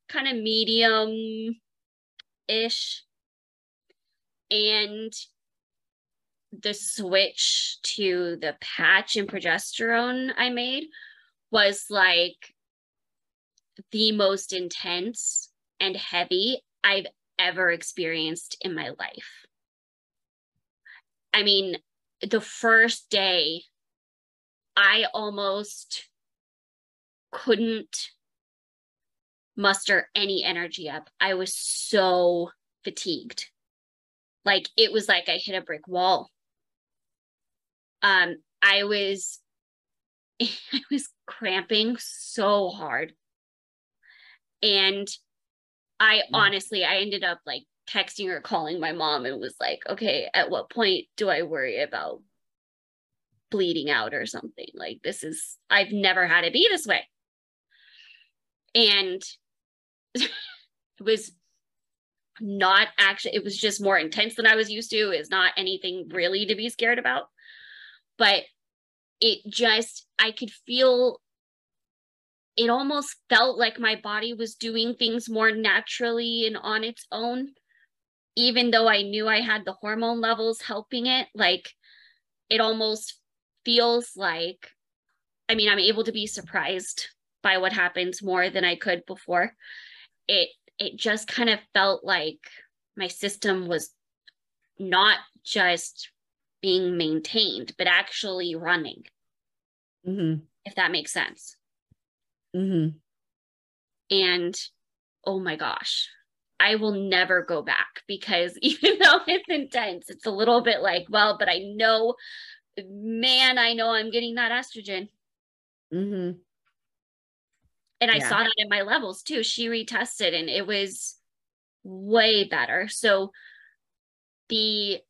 kind of medium ish. And the switch to the patch and progesterone I made was like the most intense and heavy I've ever experienced in my life. I mean, the first day, I almost couldn't muster any energy up. I was so fatigued. Like it was like I hit a brick wall. Um, I was I was cramping so hard. And I mm. honestly I ended up like texting or calling my mom and was like, okay, at what point do I worry about bleeding out or something? Like this is I've never had it be this way. And it was not actually it was just more intense than i was used to. It's not anything really to be scared about. But it just i could feel it almost felt like my body was doing things more naturally and on its own even though I knew I had the hormone levels helping it, like it almost feels like, I mean, I'm able to be surprised by what happens more than I could before. It it just kind of felt like my system was not just being maintained, but actually running. Mm-hmm. If that makes sense. Mm-hmm. And oh my gosh, I will never go back because even though it's intense, it's a little bit like, well, but I know, man, I know I'm getting that estrogen. Mm-hmm. And I Yeah. saw that in my levels too. She retested and it was way better. So the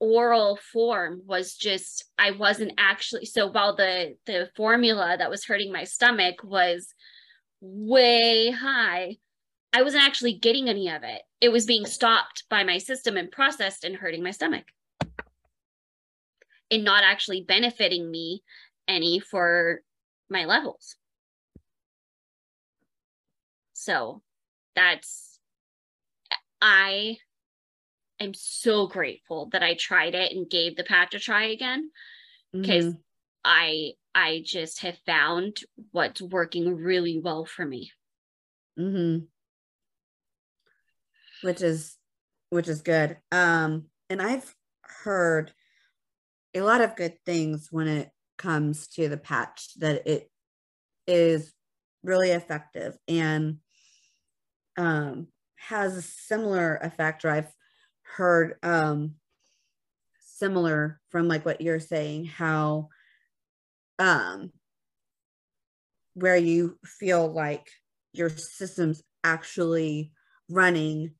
oral form was just I wasn't actually so while the the formula that was hurting my stomach was way high, I wasn't actually getting any of it. It was being stopped by my system and processed and hurting my stomach. And not actually benefiting me any for my levels. So that's I am so grateful that I tried it and gave the patch a try again because Mhm. I I just have found what's working really well for me. Mm-hmm. Which is which is good. Um, and I've heard a lot of good things when it comes to the patch that it is really effective and um has a similar effect or I've heard um similar from like what you're saying how um where you feel like your system's actually running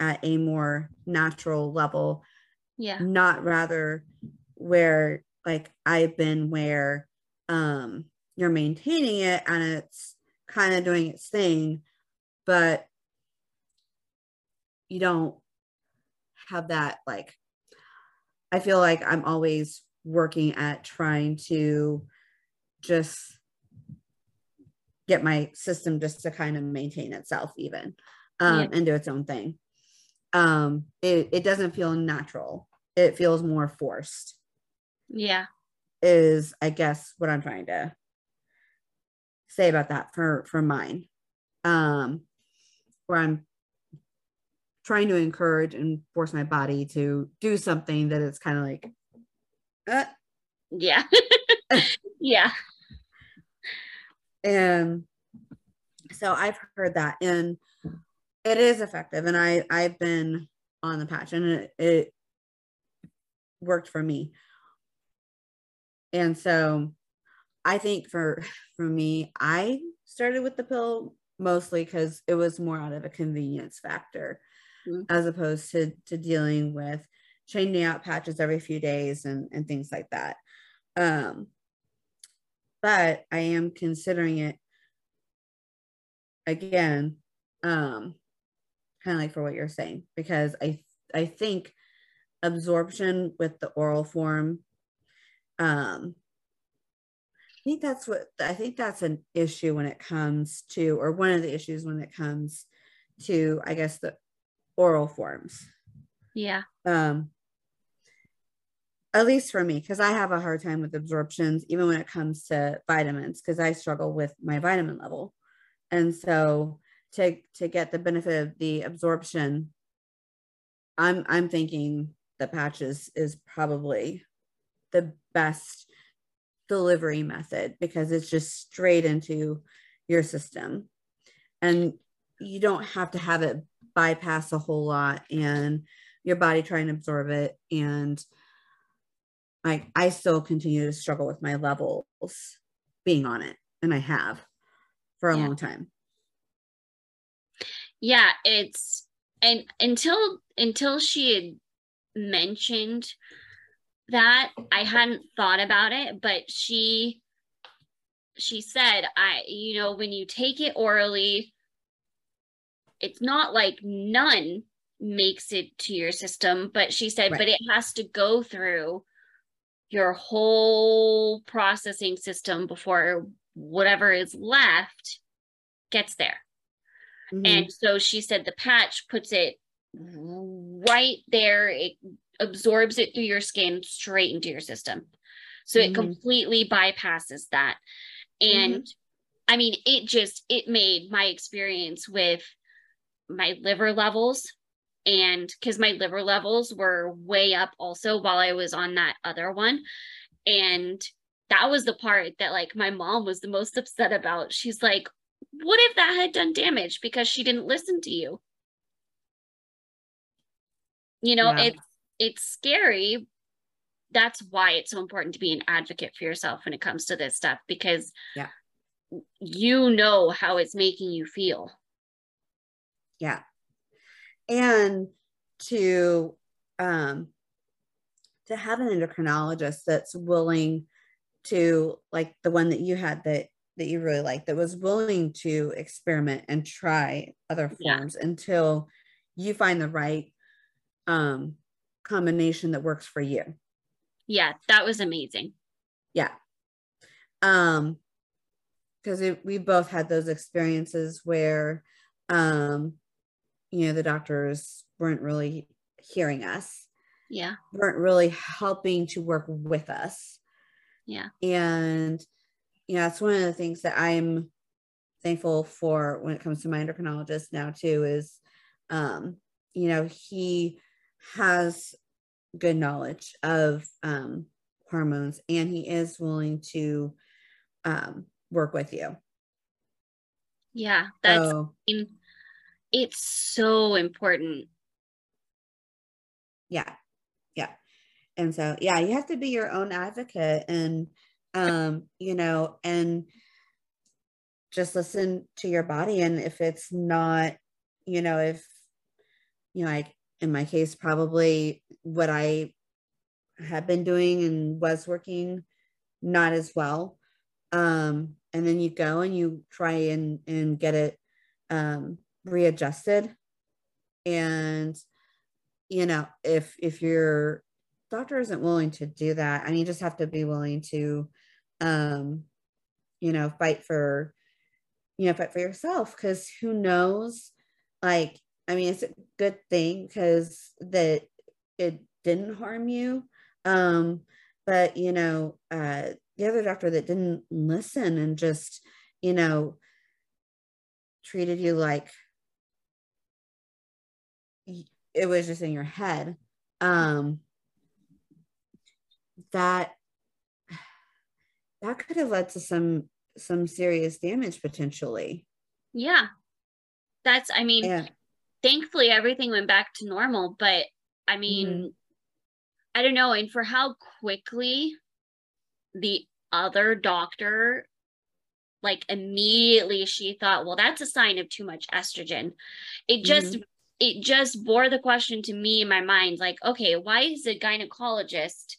at a more natural level Yeah. not rather where like I've been where um you're maintaining it and it's kind of doing its thing but you don't have that like I feel like I'm always working at trying to just get my system just to kind of maintain itself even um, Yeah. and do its own thing um it, it doesn't feel natural it feels more forced Yeah. is i guess what i'm trying to say about that for for mine um where i'm trying to encourage and force my body to do something that is kind of like uh, Yeah. yeah. and so i've heard that and it is effective and i i've been on the patch and it, it worked for me and so i think for for me i started with the pill mostly because it was more out of a convenience factor Mhm. as opposed to to dealing with changing out patches every few days and and things like that um but i am considering it again um kind of like for what you're saying because i i think absorption with the oral form um i think that's what i think that's an issue when it comes to or one of the issues when it comes to i guess the oral forms Yeah. um at least for me because i have a hard time with absorptions even when it comes to vitamins because i struggle with my vitamin level and so to to get the benefit of the absorption i'm i'm thinking the patches is probably the best delivery method because it's just straight into your system. And you don't have to have it bypass a whole lot and your body try and absorb it. And like i still continue to struggle with my levels being on it and i have for a Yeah. long time yeah it's and until until she had mentioned that i hadn't thought about it but she she said i you know when you take it orally it's not like none makes it to your system but she said Right. but it has to go through your whole processing system before whatever is left gets there Mhm. and so she said the patch puts it right there. It absorbs it through your skin straight into your system. So mm-hmm. it completely bypasses that. And mm-hmm. I mean, it just it made my experience with my liver levels and because my liver levels were way up also while I was on that other one. And that was the part that like my mom was the most upset about. She's like, what if that had done damage because she didn't listen to you? You know, yeah. it's it's scary. That's why it's so important to be an advocate for yourself when it comes to this stuff because yeah. you know how it's making you feel. Yeah. And to um to have an endocrinologist that's willing to like the one that you had that that you really liked that was willing to experiment and try other forms yeah. until you find the right um combination that works for you. Yeah, that was amazing. Yeah. Um because we both had those experiences where um you know the doctors weren't really hearing us yeah weren't really helping to work with us yeah and you know that's one of the things that i'm thankful for when it comes to my endocrinologist now too is um you know he has good knowledge of um hormones and he is willing to um work with you. Yeah that's so, it's so important. Yeah yeah. And so yeah you have to be your own advocate and um you know and just listen to your body. And if it's not you know if you know like in my case probably what i had been doing and was working not as well. Um and then you go and you try and and get it um readjusted. And you know if if your doctor isn't willing to do that i mean you just have to be willing to um you know fight for you know fight for yourself. Because who knows? Like i mean it's a good thing because that it didn't harm you. Um but you know uh the other doctor that didn't listen and just you know treated you like it was just in your head. Um that that could have led to some some serious damage potentially yeah that's i mean yeah. thankfully everything went back to normal but i mean mm-hmm. i don't know and for how quickly the other doctor like immediately she thought well that's a sign of too much estrogen it just mm-hmm it just bore the question to me in my mind like okay why is a gynecologist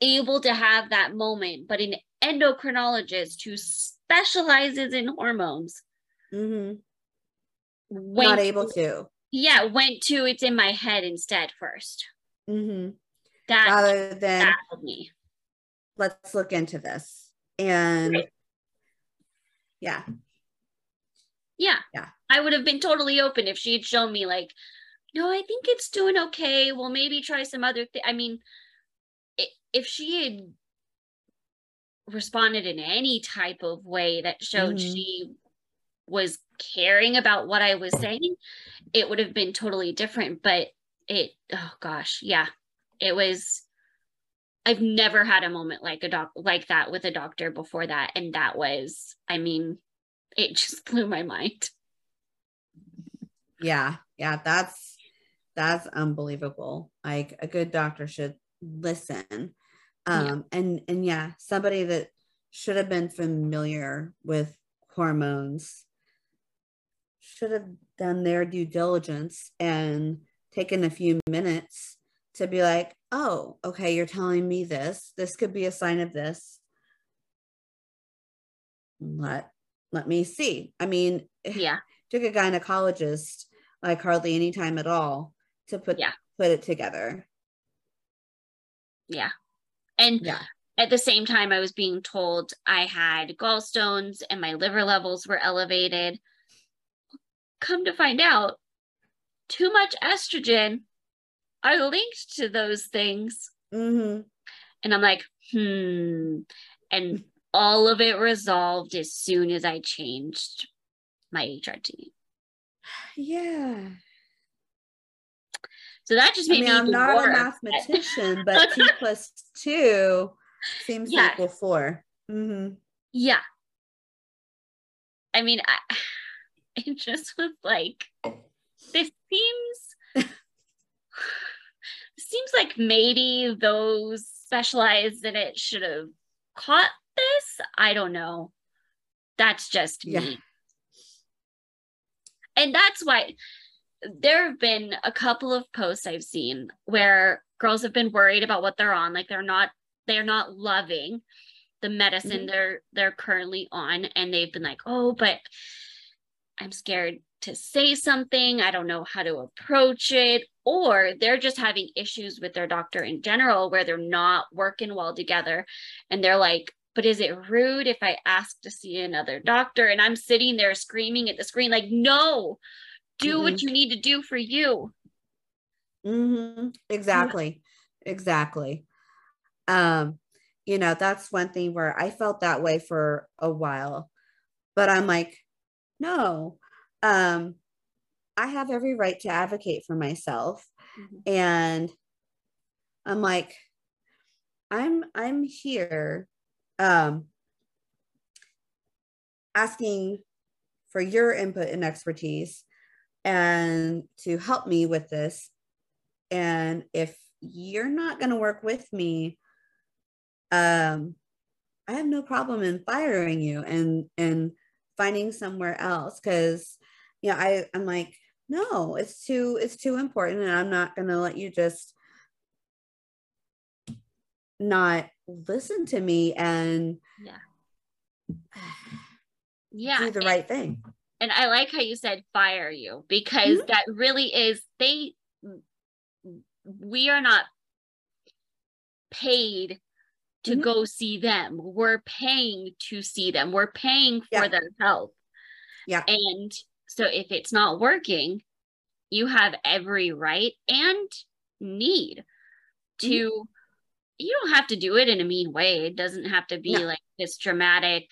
able to have that moment but an endocrinologist who specializes in hormones mm-hmm. not able to yeah went to it's in my head instead 1st mm-hmm. that rather than me let's look into this and right. yeah yeah. Yeah. I would have been totally open if she had shown me like, no, I think it's doing okay. Well, maybe try some other thing. I mean, if she had responded in any type of way that showed mm-hmm. she was caring about what I was saying, it would have been totally different. But it, oh gosh, yeah, it was. I've never had a moment like a doc like that with a doctor before that, and that was, I mean, it just blew my mind. Yeah, yeah, that's that's unbelievable. Like a good doctor should listen. Um yeah. and and yeah, somebody that should have been familiar with hormones should have done their due diligence and taken a few minutes to be like, oh, okay, you're telling me this. This could be a sign of this. Let let me see. I mean, yeah, took a gynecologist like hardly any time at all to put yeah. put it together. Yeah. And yeah. at the same time I was being told I had gallstones and my liver levels were elevated. Come to find out, too much estrogen are linked to those things. Mm-hmm. And I'm like, hmm. And all of it resolved as soon as I changed my HRT. Yeah. So that just I made mean, me I'm not more a mathematician, but two plus two seems to equal 4 Mm-hmm. Yeah. I mean, I, it just was like, this seems, seems like maybe those specialized in it should have caught this. I don't know. That's just Yeah. me. And that's why there have been a couple of posts I've seen where girls have been worried about what they're on, like they're not they're not loving the medicine Mhm. they're they're currently on and they've been like, "Oh, but I'm scared to say something. I don't know how to approach it." Or they're just having issues with their doctor in general where they're not working well together and they're like, "But is it rude if I ask to see another doctor?" And I'm sitting there screaming at the screen like, "No. Do what you need to do for you." Mm-hmm. Exactly. Exactly. Um, you know, that's one thing where I felt that way for a while, but I'm like, no, um, I have every right to advocate for myself. Mhm. And I'm like, I'm I'm here um asking for your input and expertise and to help me with this. And if you're not going to work with me, um, I have no problem in firing you and and finding somewhere else because you know I I'm like no it's too it's too important and I'm not going to let you just not listen to me and Yeah. yeah do the and- right thing. And I like how you said fire you because Mm-hmm. that really is they we are not paid to Mhm. go see them. We're paying to see them. We're paying for Yeah. their help. Yeah. And so if it's not working, you have every right and need Mm-hmm. to you don't have to do it in a mean way. It doesn't have to be No. like this dramatic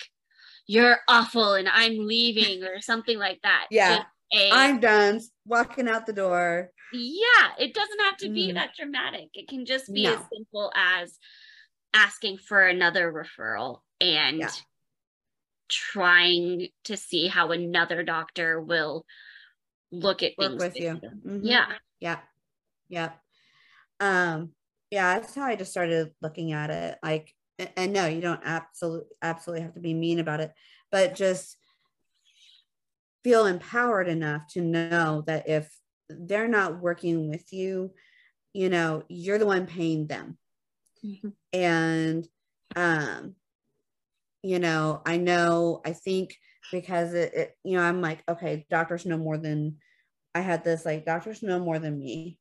you're awful and I'm leaving or something like that. Yeah. A- I'm done walking out the door. yeah, it doesn't have to be Mhm. that dramatic. It can just be as simple as asking for another referral and Yeah. trying to see how another doctor will look at Work things with you. Mhm. Yeah. Yeah. Yeah. Um, yeah, that's how I just started looking at it. Like, and no, you don't absolutely absolutely have to be mean about it, but just feel empowered enough to know that if they're not working with you, you know, you're the one paying them. Mhm. and um you know i know i think because it, it you know i'm like okay doctors know more than i had this like doctors know more than me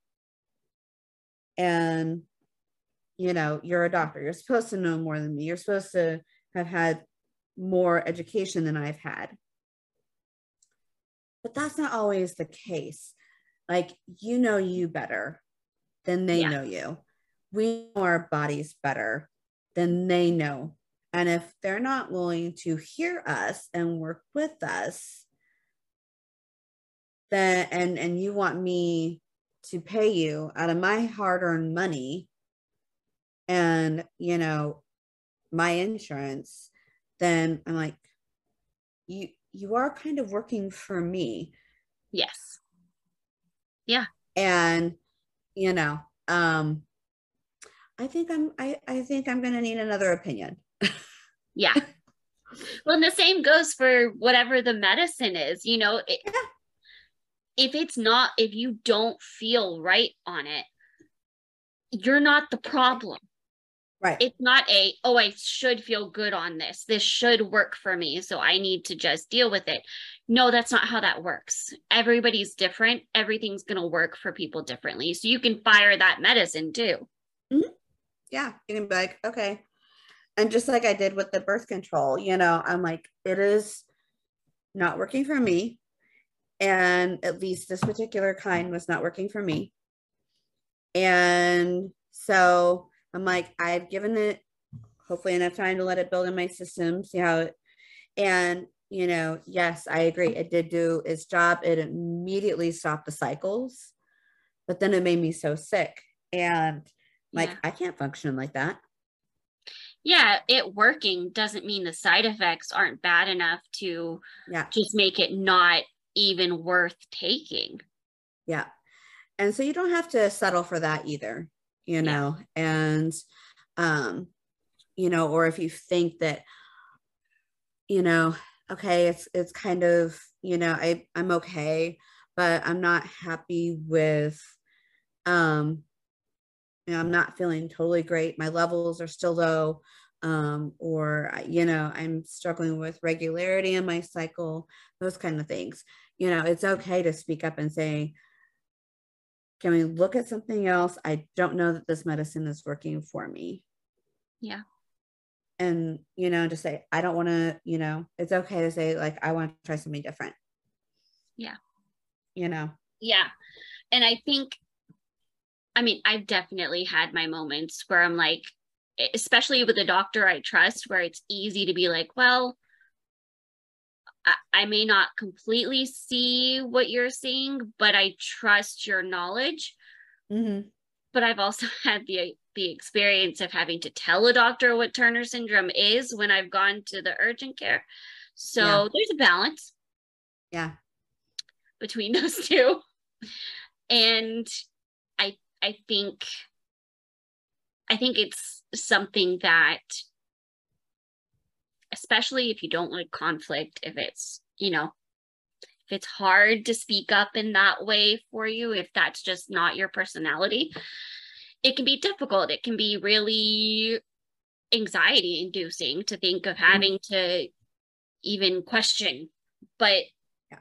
and you know you're a doctor. You're supposed to know more than me. You're supposed to have had more education than i've had. But that's not always the case. Like you know you better than they Yeah. know you. We know our bodies better than they know. And if they're not willing to hear us and work with us then and and you want me to pay you out of my hard-earned money and you know my insurance then i'm like you you are kind of working for me Yes. Yeah and you know um i think i'm i, I think i'm gonna need another opinion Yeah. well, and the same goes for whatever the medicine is. You know, it, Yeah. if it's not, if you don't feel right on it, you're not the problem. Right It's not a, oh, I should feel good on this. This should work for me. So I need to just deal with it. No, that's not how that works. Everybody's different. Everything's going to work for people differently. So you can fire that medicine too. Mm-hmm. yeah you can be like okay and just like i did with the birth control you know i'm like it is not working for me and at least this particular kind was not working for me. And so I'm like, I've given it hopefully enough time to let it build in my system, see how it, and you know, yes, I agree. It did do its job. It immediately stopped the cycles, but then it made me so sick. And like, yeah. I can't function like that. Yeah, it working doesn't mean the side effects aren't bad enough to yeah. just make it not even worth taking. Yeah. And so you don't have to settle for that either, you know. Yeah. And um you know, or if you think that you know, okay, it's it's kind of, you know, I I'm okay, but I'm not happy with um you know, I'm not feeling totally great. My levels are still low. Um, or you know, I'm struggling with regularity in my cycle, those kind of things. You know, it's okay to speak up and say, can we look at something else? I don't know that this medicine is working for me. Yeah. And, you know, to say, I don't want to, you know, it's okay to say, like, I want to try something different. Yeah. You know? Yeah. And I think I mean, I've definitely had my moments where I'm like, especially with a doctor I trust, where it's easy to be like, well, I, may not completely see what you're seeing, but I trust your knowledge. Mm-hmm. But I've also had the the experience of having to tell a doctor what Turner syndrome is when I've gone to the urgent care. So yeah. there's a balance. Yeah. Between those two. And I I think I think it's something that especially if you don't like conflict, if it's, you know, if it's hard to speak up in that way for you, if that's just not your personality, it can be difficult. It can be really anxiety inducing to think of mm-hmm. having to even question. But yeah.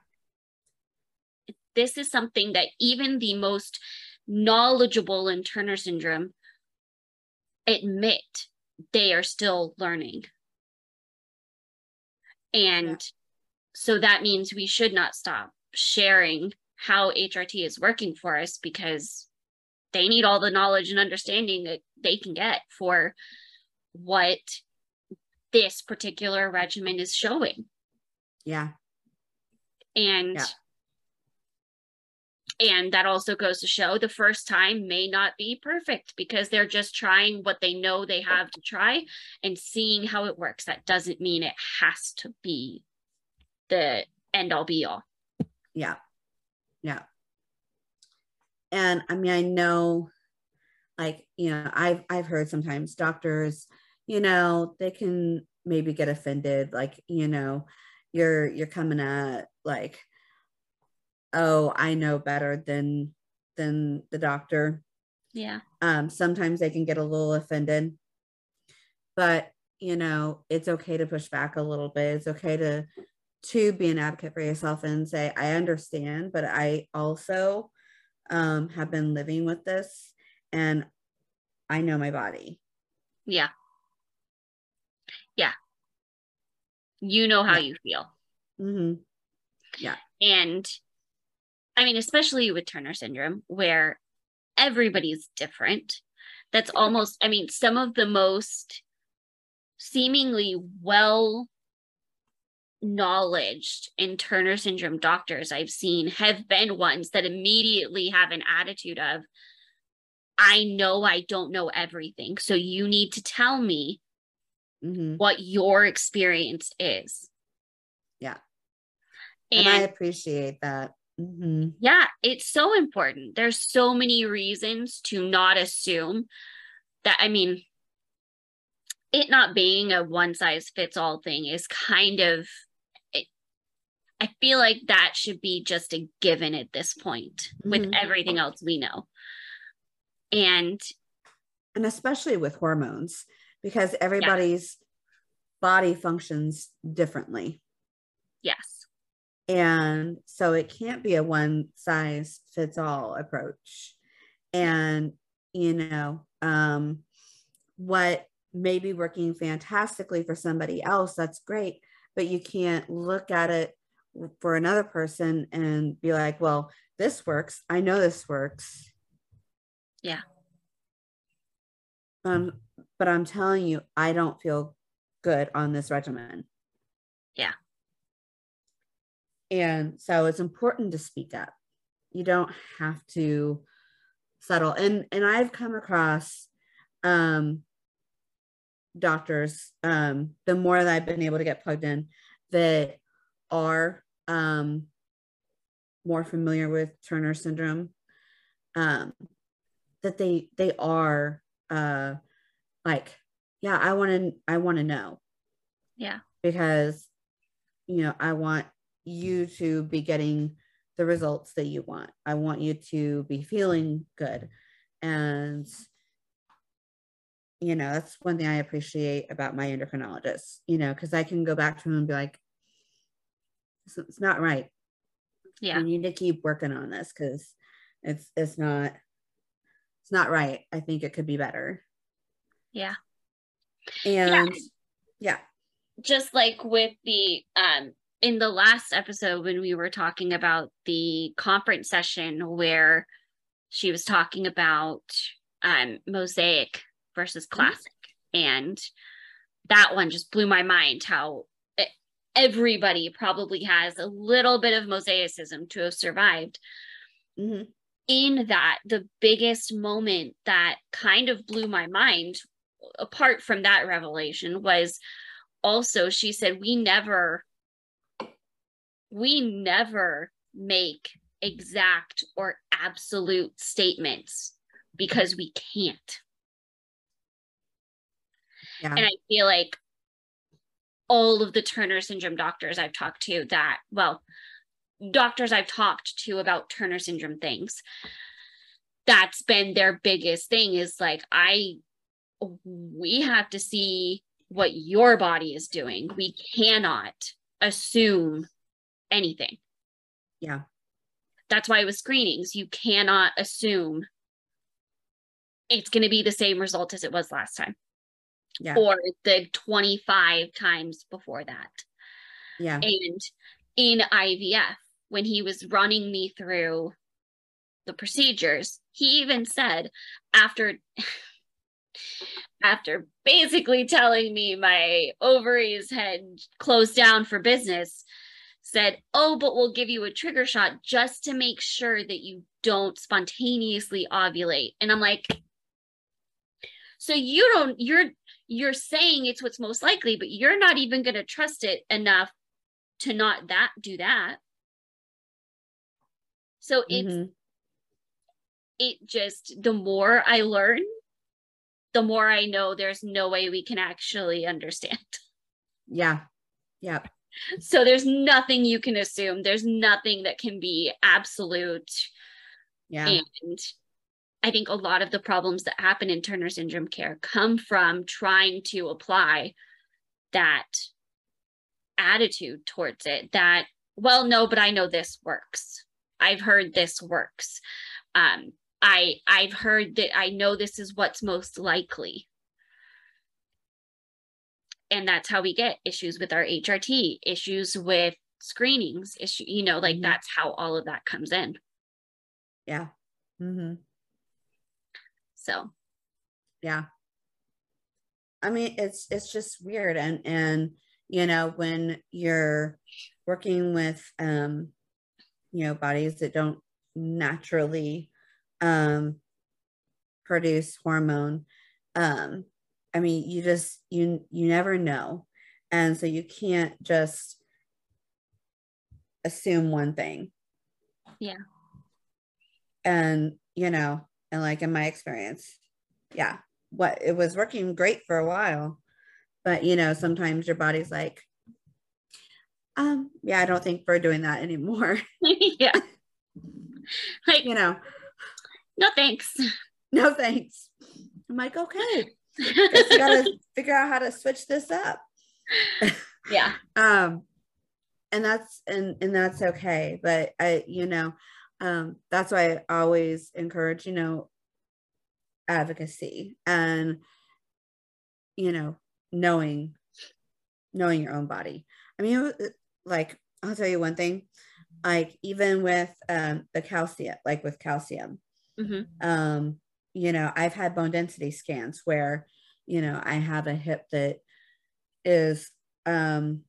this is something that even the most knowledgeable in Turner syndrome admit they are still learning. And yeah. so that means we should not stop sharing how HRT is working for us because they need all the knowledge and understanding that they can get for what this particular regimen is showing. Yeah. And yeah and that also goes to show the first time may not be perfect because they're just trying what they know they have to try and seeing how it works. That doesn't mean it has to be the end all be all. Yeah. Yeah. And i mean i know like you know i've i've heard sometimes doctors you know they can maybe get offended like you know you're you're coming at like oh i know better than than the doctor. Yeah. Um sometimes they can get a little offended but you know it's okay to push back a little bit. It's okay to to be an advocate for yourself and say i understand but i also um have been living with this and i know my body. Yeah. Yeah. You know how yeah. you feel. Mm-hmm. yeah. And I mean, especially with Turner syndrome, where everybody's different. That's almost, I mean, some of the most seemingly well knowledged in Turner syndrome doctors I've seen have been ones that immediately have an attitude of, I know I don't know everything. So you need to tell me mm-hmm. what your experience is. Yeah. And, and I appreciate that. Mm-hmm. Yeah, it's so important. There's so many reasons to not assume that. I mean, it not being a one size fits all thing is kind of. It, I feel like that should be just a given at this point mm-hmm. with everything else we know. And and especially with hormones because everybody's yeah. body functions differently. Yes and so it can't be a one size fits all approach. And, you know, um, what may be working fantastically for somebody else, that's great, but you can't look at it for another person and be like, well, this works. I know this works. Yeah. Um, but I'm telling you, I don't feel good on this regimen. Yeah. And so it's important to speak up. You don't have to settle. And and I've come across um doctors um the more that I've been able to get plugged in that are um more familiar with Turner syndrome um that they they are uh like yeah I want to I want to know yeah because you know I want you to be getting the results that you want. I want you to be feeling good. And, you know, that's one thing I appreciate about my endocrinologist, you know, because I can go back to him and be like, it's, not right. Yeah. You need to keep working on this because it's it's not it's not right. I think it could be better. Yeah. And yeah. yeah. Just like with the um in the last episode when we were talking about the conference session where she was talking about um, mosaic versus mm-hmm. classic mm-hmm. and that one just blew my mind how everybody probably has a little bit of mosaicism to have survived mm-hmm. in that the biggest moment that kind of blew my mind apart from that revelation was also she said we never we never make exact or absolute statements because we can't. Yeah. And I feel like all of the Turner syndrome doctors I've talked to that, well, doctors I've talked to about Turner syndrome things, that's been their biggest thing is like, I, we have to see what your body is doing. We cannot assume anything. Yeah. That's why with screenings, you cannot assume it's going to be the same result as it was last time. Yeah. Or the 25 times before that. Yeah. And in IVF, when he was running me through the procedures, he even said after after basically telling me my ovaries had closed down for business, said, Oh, but we'll give you a trigger shot just to make sure that you don't spontaneously ovulate. And I'm like, so you don't, you're, you're saying it's what's most likely, but you're not even going to trust it enough to not that do that. So it's, mm-hmm. it just, the more I learn, the more I know there's no way we can actually understand. Yeah. Yeah so there's nothing you can assume. There's nothing that can be absolute. Yeah. And i think a lot of the problems that happen in turner syndrome care come from trying to apply that attitude towards it that well no but i know this works. I've heard this works. Um i i've heard that i know this is what's most likely and that's how we get issues with our HRT, issues with screenings, issue, you know, like mm-hmm. that's how all of that comes in. Yeah. Mm-hmm. So, yeah. I mean, it's it's just weird, and and you know when you're working with um, you know, bodies that don't naturally um produce hormone, um, I mean, you just you you never know. And so you can't just assume one thing. Yeah. And, you know, and like in my experience, yeah, what it was working great for a while. But, you know, sometimes your body's like, um, yeah, I don't think we're doing that anymore. yeah. Like, you know, no thanks. No thanks. I'm like, okay you gotta figure out how to switch this up. Yeah. um, and that's and and that's okay. But I, you know, um, that's why I always encourage, you know, advocacy and you know, knowing knowing your own body. I mean, like I'll tell you one thing. Like even with um, the calcium, like with calcium, Mhm. um, you know, I've had bone density scans where, you know, I have a hip that is um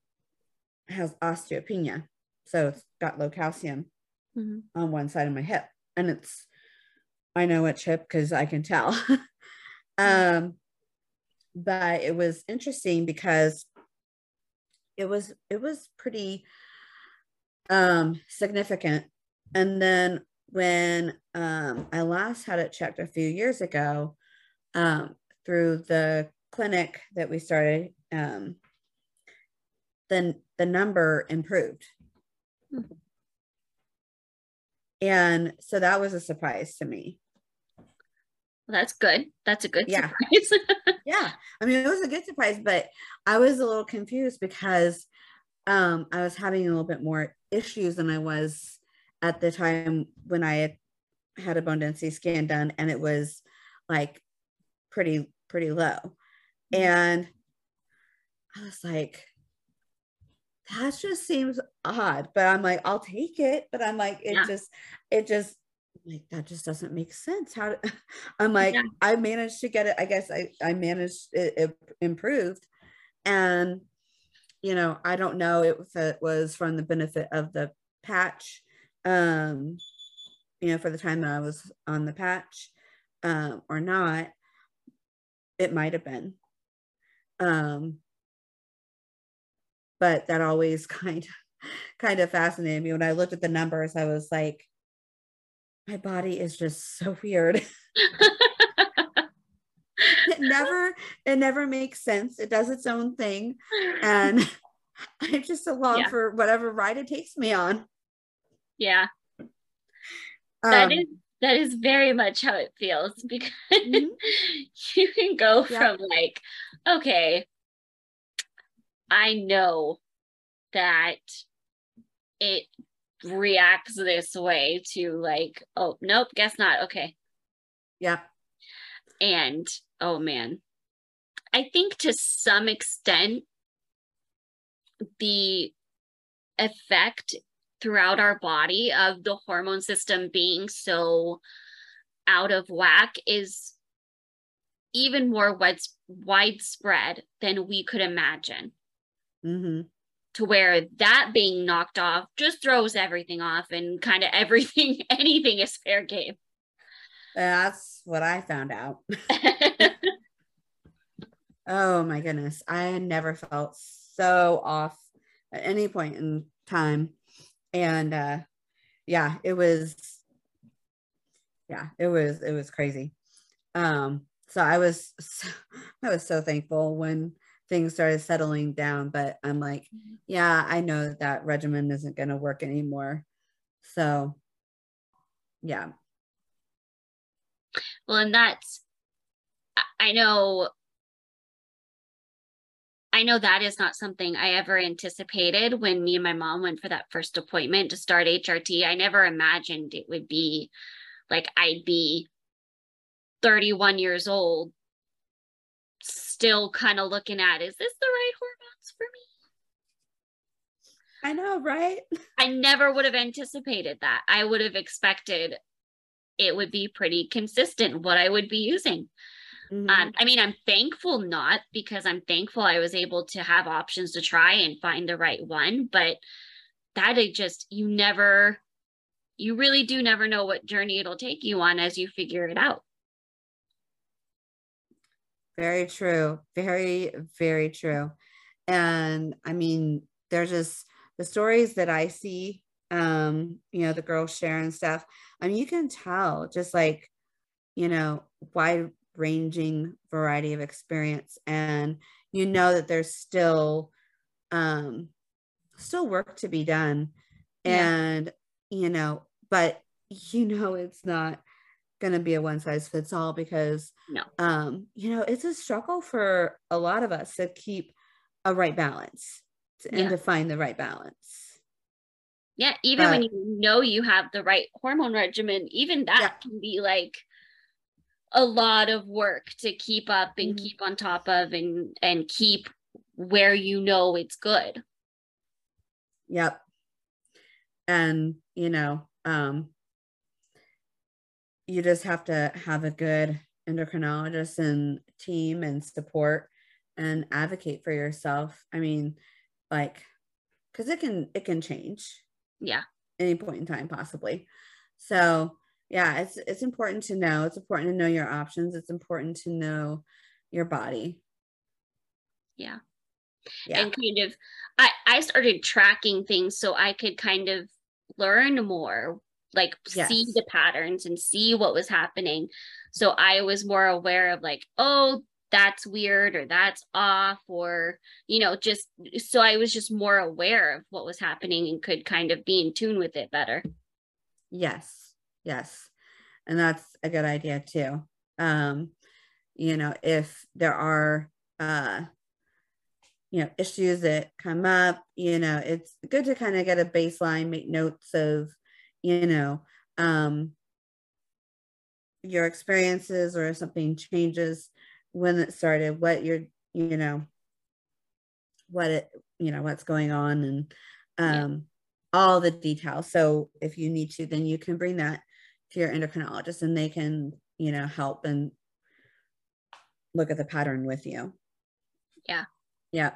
has osteopenia. So it's got low calcium Mhm. on one side of my hip. And it's I know which hip because I can tell. um but it was interesting because it was it was pretty um significant. And then when um I last had it checked a few years ago, um through the clinic that we started, um then the number improved. Hmm. And so that was a surprise to me. Well, that's good. That's a good Yeah. surprise. Yeah. I mean, it was a good surprise, but I was a little confused because um, I was having a little bit more issues than I was at the time when I had a bone density scan done and it was like pretty, pretty low. Mm-hmm. And I was like, that just seems odd, but I'm like, I'll take it. But I'm like, it Yeah. just, it just, like that just doesn't make sense. How do, I'm like, Yeah. I managed to get it. I guess I, I managed it, it improved. And, you know, I don't know if it was from the benefit of the patch, um, you know, for the time that I was on the patch, um, or not. It might have been. Um, but that always kind of kind of fascinated me when I looked at the numbers. I was like, my body is just so weird. it never it never makes sense. It does its own thing, and I just along Yeah. for whatever ride it takes me on. Yeah, that Um, is that is very much how it feels because Mhm. you can go Yeah. from like, okay, I know that it reacts this way to like, oh nope, guess not. Okay. yeah, And oh man, I think to some extent, the effect throughout our body of the hormone system being so out of whack is even more wide, widespread than we could imagine. hmm To where that being knocked off just throws everything off and kind of everything, anything is fair game. that's what I found out. Oh my goodness. I had never felt so off at any point in time. And uh yeah, it was yeah, it was it was crazy. Um so I was so, I was so thankful when things started settling down, but I'm like, Mhm. yeah, I know that, that regimen isn't going to work anymore. So yeah. Well, and that's, I know, I know that is not something I ever anticipated when me and my mom went for that first appointment to start HRT. I never imagined it would be like I'd be 31 years old, still kind of looking at, is this the right hormones for me? I know, right? I never would have anticipated that. I would have expected it would be pretty consistent what I would be using. Mhm. Um, I mean, I'm thankful not because I'm thankful I was able to have options to try and find the right one. But that it just, you never, you really do never know what journey it'll take you on as you figure it out. Very true. Very, very true. And I mean, there's just the stories that I see, um, you know, the girls share and stuff. I mean, you can tell just like, you know, wide ranging variety of experience. And you know that there's still um still work to be done. Yeah. And, you know, but you know it's not gonna be a one size fits all because No. um you know it's a struggle for a lot of us to keep a right balance to- and Yeah. to find the right balance Yeah. Even when you know you have the right hormone regimen, even that Yeah. can be like a lot of work to keep up and Mhm. keep on top of and and keep where you know it's good. yep. And you know um you just have to have a good endocrinologist and team and support and advocate for yourself. I mean like because it can it can change. Yeah. Any point in time possibly. So yeah it's it's important to know. It's important to know your options. It's important to know your body. Yeah. Yeah. and kind of i i started tracking things so i could kind of learn more like yes. see the patterns and see what was happening. So i was more aware of like oh that's weird or that's off or you know just so i was just more aware of what was happening and could kind of be in tune with it better. Yes yes. And that's a good idea too. Um you know if there are uh you know issues that come up you know it's good to kind of get a baseline make notes of you know um your experiences or if something changes when it started what you're you know what it you know what's going on and um yeah. all the details. So if you need to then you can bring that to your endocrinologist and they can you know help and look at the pattern with you. Yeah. Yeah.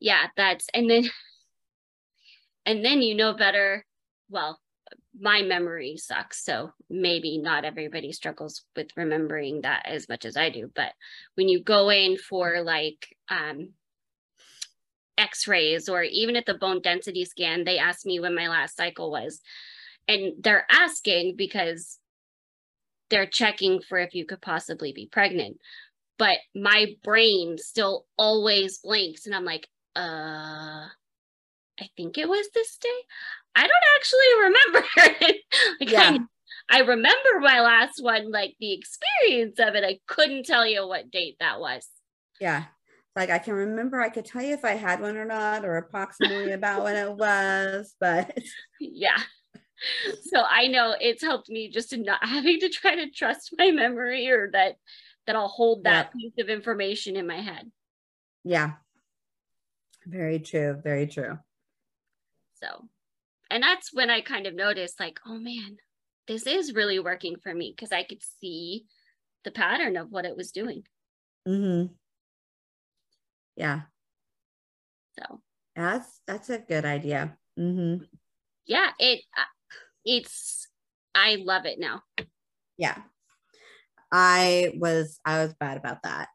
Yeah that's and then and then you know better. Well my memory sucks so maybe not everybody struggles with remembering that as much as i do but when you go in for like um x-rays or even at the bone density scan they asked me when my last cycle was and they're asking because they're checking for if you could possibly be pregnant but my brain still always blinks and i'm like uh I think it was this day. I don't actually remember. like yeah. I, I remember my last one, like the experience of it. I couldn't tell you what date that was. Yeah. Like I can remember, I could tell you if I had one or not, or approximately about when it was, but yeah. So I know it's helped me just in not having to try to trust my memory or that that I'll hold that piece of information in my head. Yeah. Very true. Very true. So, and that's when I kind of noticed, like, oh man, this is really working for me because I could see the pattern of what it was doing. Mm-hmm. Yeah. So that's that's a good idea. Mm-hmm. Yeah, it uh, it's I love it now. Yeah. I was I was bad about that.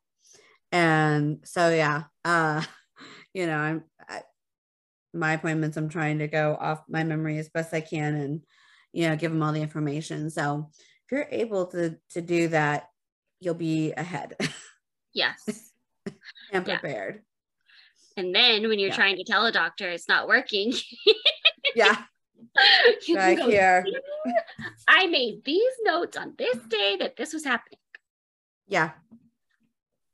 And so yeah, uh you know, I'm my appointments i'm trying to go off my memory as best i can and you know give them all the information so if you're able to to do that you'll be ahead yes and prepared yeah. and then when you're yeah. trying to tell a doctor it's not working yeah right go, here i made these notes on this day that this was happening yeah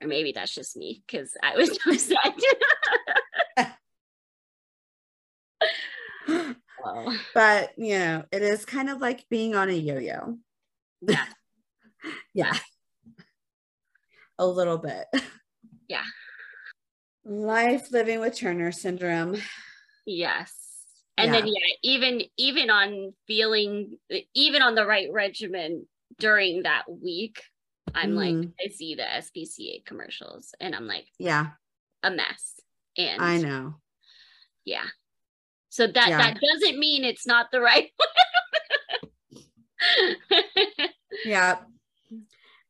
or maybe that's just me because i was upset But you know, it is kind of like being on a yo-yo. Yeah. yeah. A little bit. Yeah. Life living with Turner syndrome. Yes. And yeah. then yeah, even even on feeling even on the right regimen during that week, I'm mm. like, mm-hmm. I see the SPCA commercials and I'm like, yeah, a mess. And I know. Yeah. So that yeah. that doesn't mean it's not the right yeah.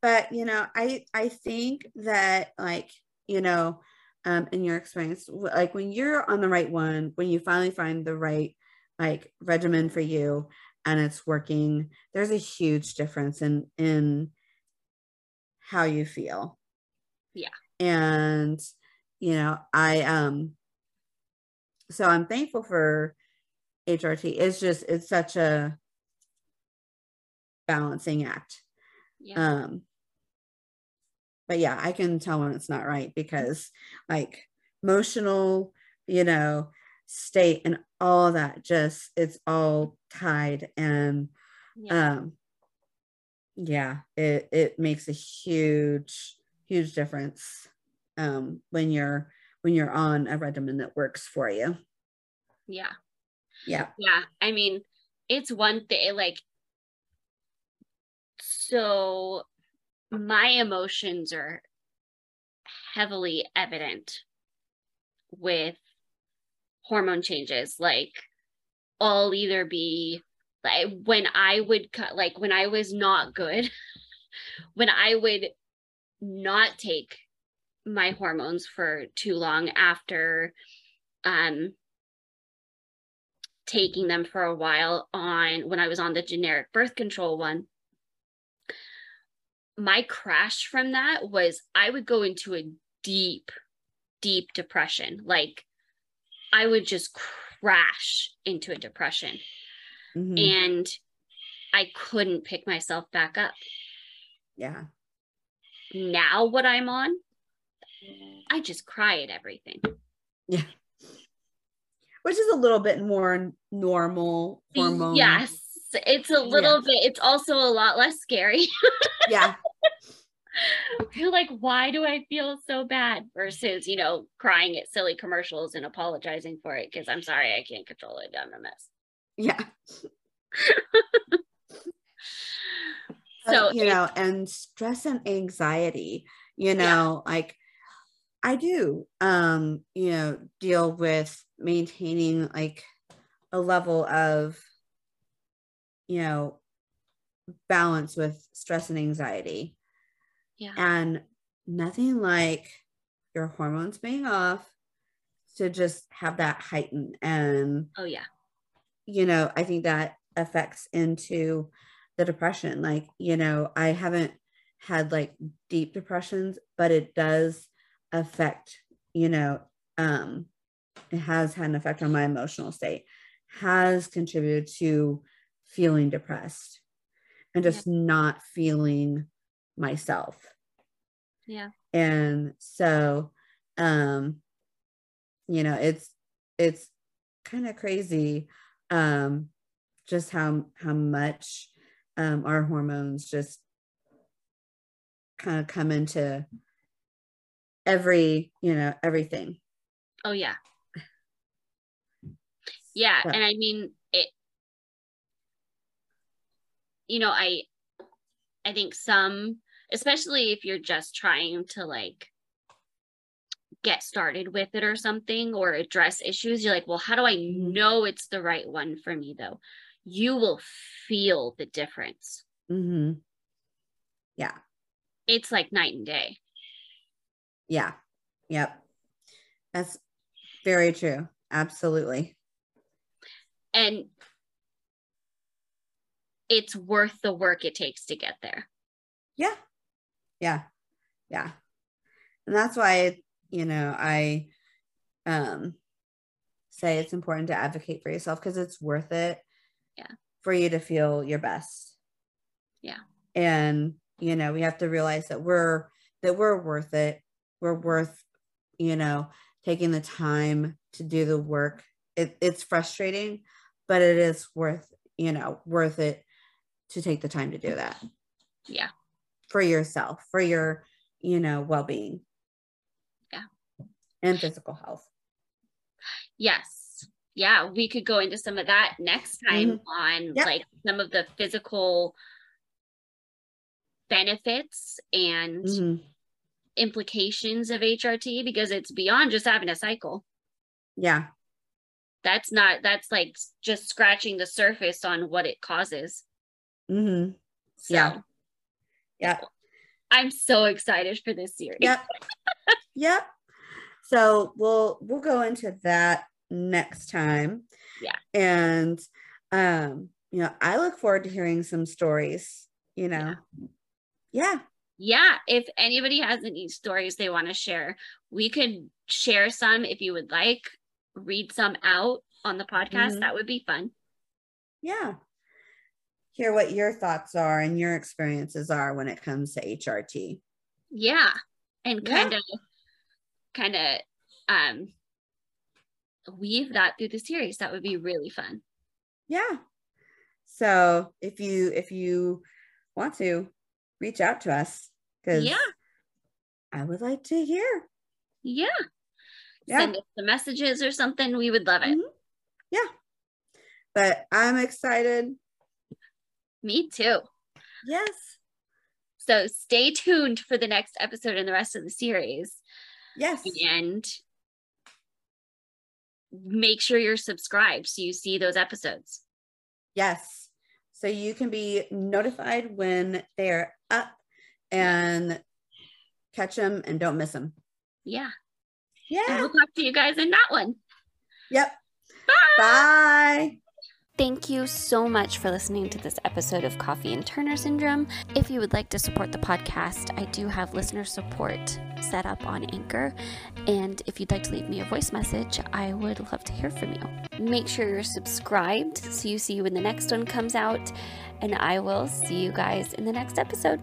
But you know, I I think that like, you know, um in your experience, like when you're on the right one, when you finally find the right like regimen for you and it's working, there's a huge difference in in how you feel. Yeah. And you know, I um so I'm thankful for HRT. It's just it's such a balancing act. Yeah. Um but yeah, I can tell when it's not right because like emotional, you know, state and all that just it's all tied and yeah. um yeah, it it makes a huge huge difference um when you're when you're on a regimen that works for you. Yeah. Yeah. Yeah. I mean, it's one thing like so my emotions are heavily evident with hormone changes. Like i'll either be like when i would cut like when i was not good when i would not take my hormones for too long after um taking them for a while on when i was on the generic birth control one my crash from that was I would go into a deep, deep depression. Like I would just crash into a depression. Mm-hmm. And I couldn't pick myself back up. Yeah. Now, what I'm on, I just cry at everything. Yeah. Which is a little bit more normal hormone. Yes. It's a little yeah. bit, it's also a lot less scary. yeah. You're like, why do I feel so bad? Versus, you know, crying at silly commercials and apologizing for it because I'm sorry, I can't control it. I'm a mess. Yeah. so, you know, and stress and anxiety, you know, yeah. like I do, um, you know, deal with maintaining like a level of, you know, balance with stress and anxiety. Yeah. And nothing like your hormones being off to just have that heighten and oh yeah you know i think that affects into the depression like you know i haven't had like deep depressions but it does affect you know um it has had an effect on my emotional state has contributed to feeling depressed and just yep. not feeling myself. Yeah. And so um you know, it's it's kind of crazy um just how how much um our hormones just kind of come into every, you know, everything. Oh yeah. Yeah, and I mean it you know, I I think some especially if you're just trying to like get started with it or something or address issues you're like well how do i mm-hmm. know it's the right one for me though? You will feel the difference. Mm-hmm. yeah. It's like night and day. Yeah. Yep. That's very true. Absolutely. And it's worth the work it takes to get there. Yeah yeah. Yeah. And that's why you know i um say it's important to advocate for yourself because it's worth it yeah. for you to feel your best. Yeah. And you know we have to realize that we're that we're worth it. We're worth you know taking the time to do the work. It, it's frustrating but it is worth you know worth it to take the time to do that. Yeah for yourself, for your, you know, well being. Yeah. And physical health. Yes. Yeah. We could go into some of that next time mm-hmm. on yep. like some of the physical benefits and mm-hmm. implications of HRT because it's beyond just having a cycle. Yeah. That's not, that's like just scratching the surface on what it causes. Mm-hmm. So, yeah. Yeah. I'm so excited for this series. Yep. yep. So we'll we'll go into that next time. Yeah. And um, you know, I look forward to hearing some stories, you know. Yeah. yeah. Yeah, if anybody has any stories they want to share, we could share some if you would like, read some out on the podcast. Mm-hmm. That would be fun. Yeah hear what your thoughts are and your experiences are when it comes to HRT. Yeah. And kind of kind of um weave that through the series. That would be really fun. Yeah. So if you if you want to reach out to us because yeah I would like to hear. Yeah. yeah. Send us the messages or something. We would love it. Mm-hmm. yeah. But I'm excited. Me too. Yes. So stay tuned for the next episode and the rest of the series. Yes. And make sure you're subscribed so you see those episodes. Yes. So you can be notified when they're up and catch them and don't miss them. Yeah. Yeah. And we'll talk to you guys in that one. Yep. Bye. Bye. Thank you so much for listening to this episode of Coffee and Turner Syndrome. If you would like to support the podcast, I do have listener support set up on Anchor. And if you'd like to leave me a voice message, I would love to hear from you. Make sure you're subscribed so you see when the next one comes out. And I will see you guys in the next episode.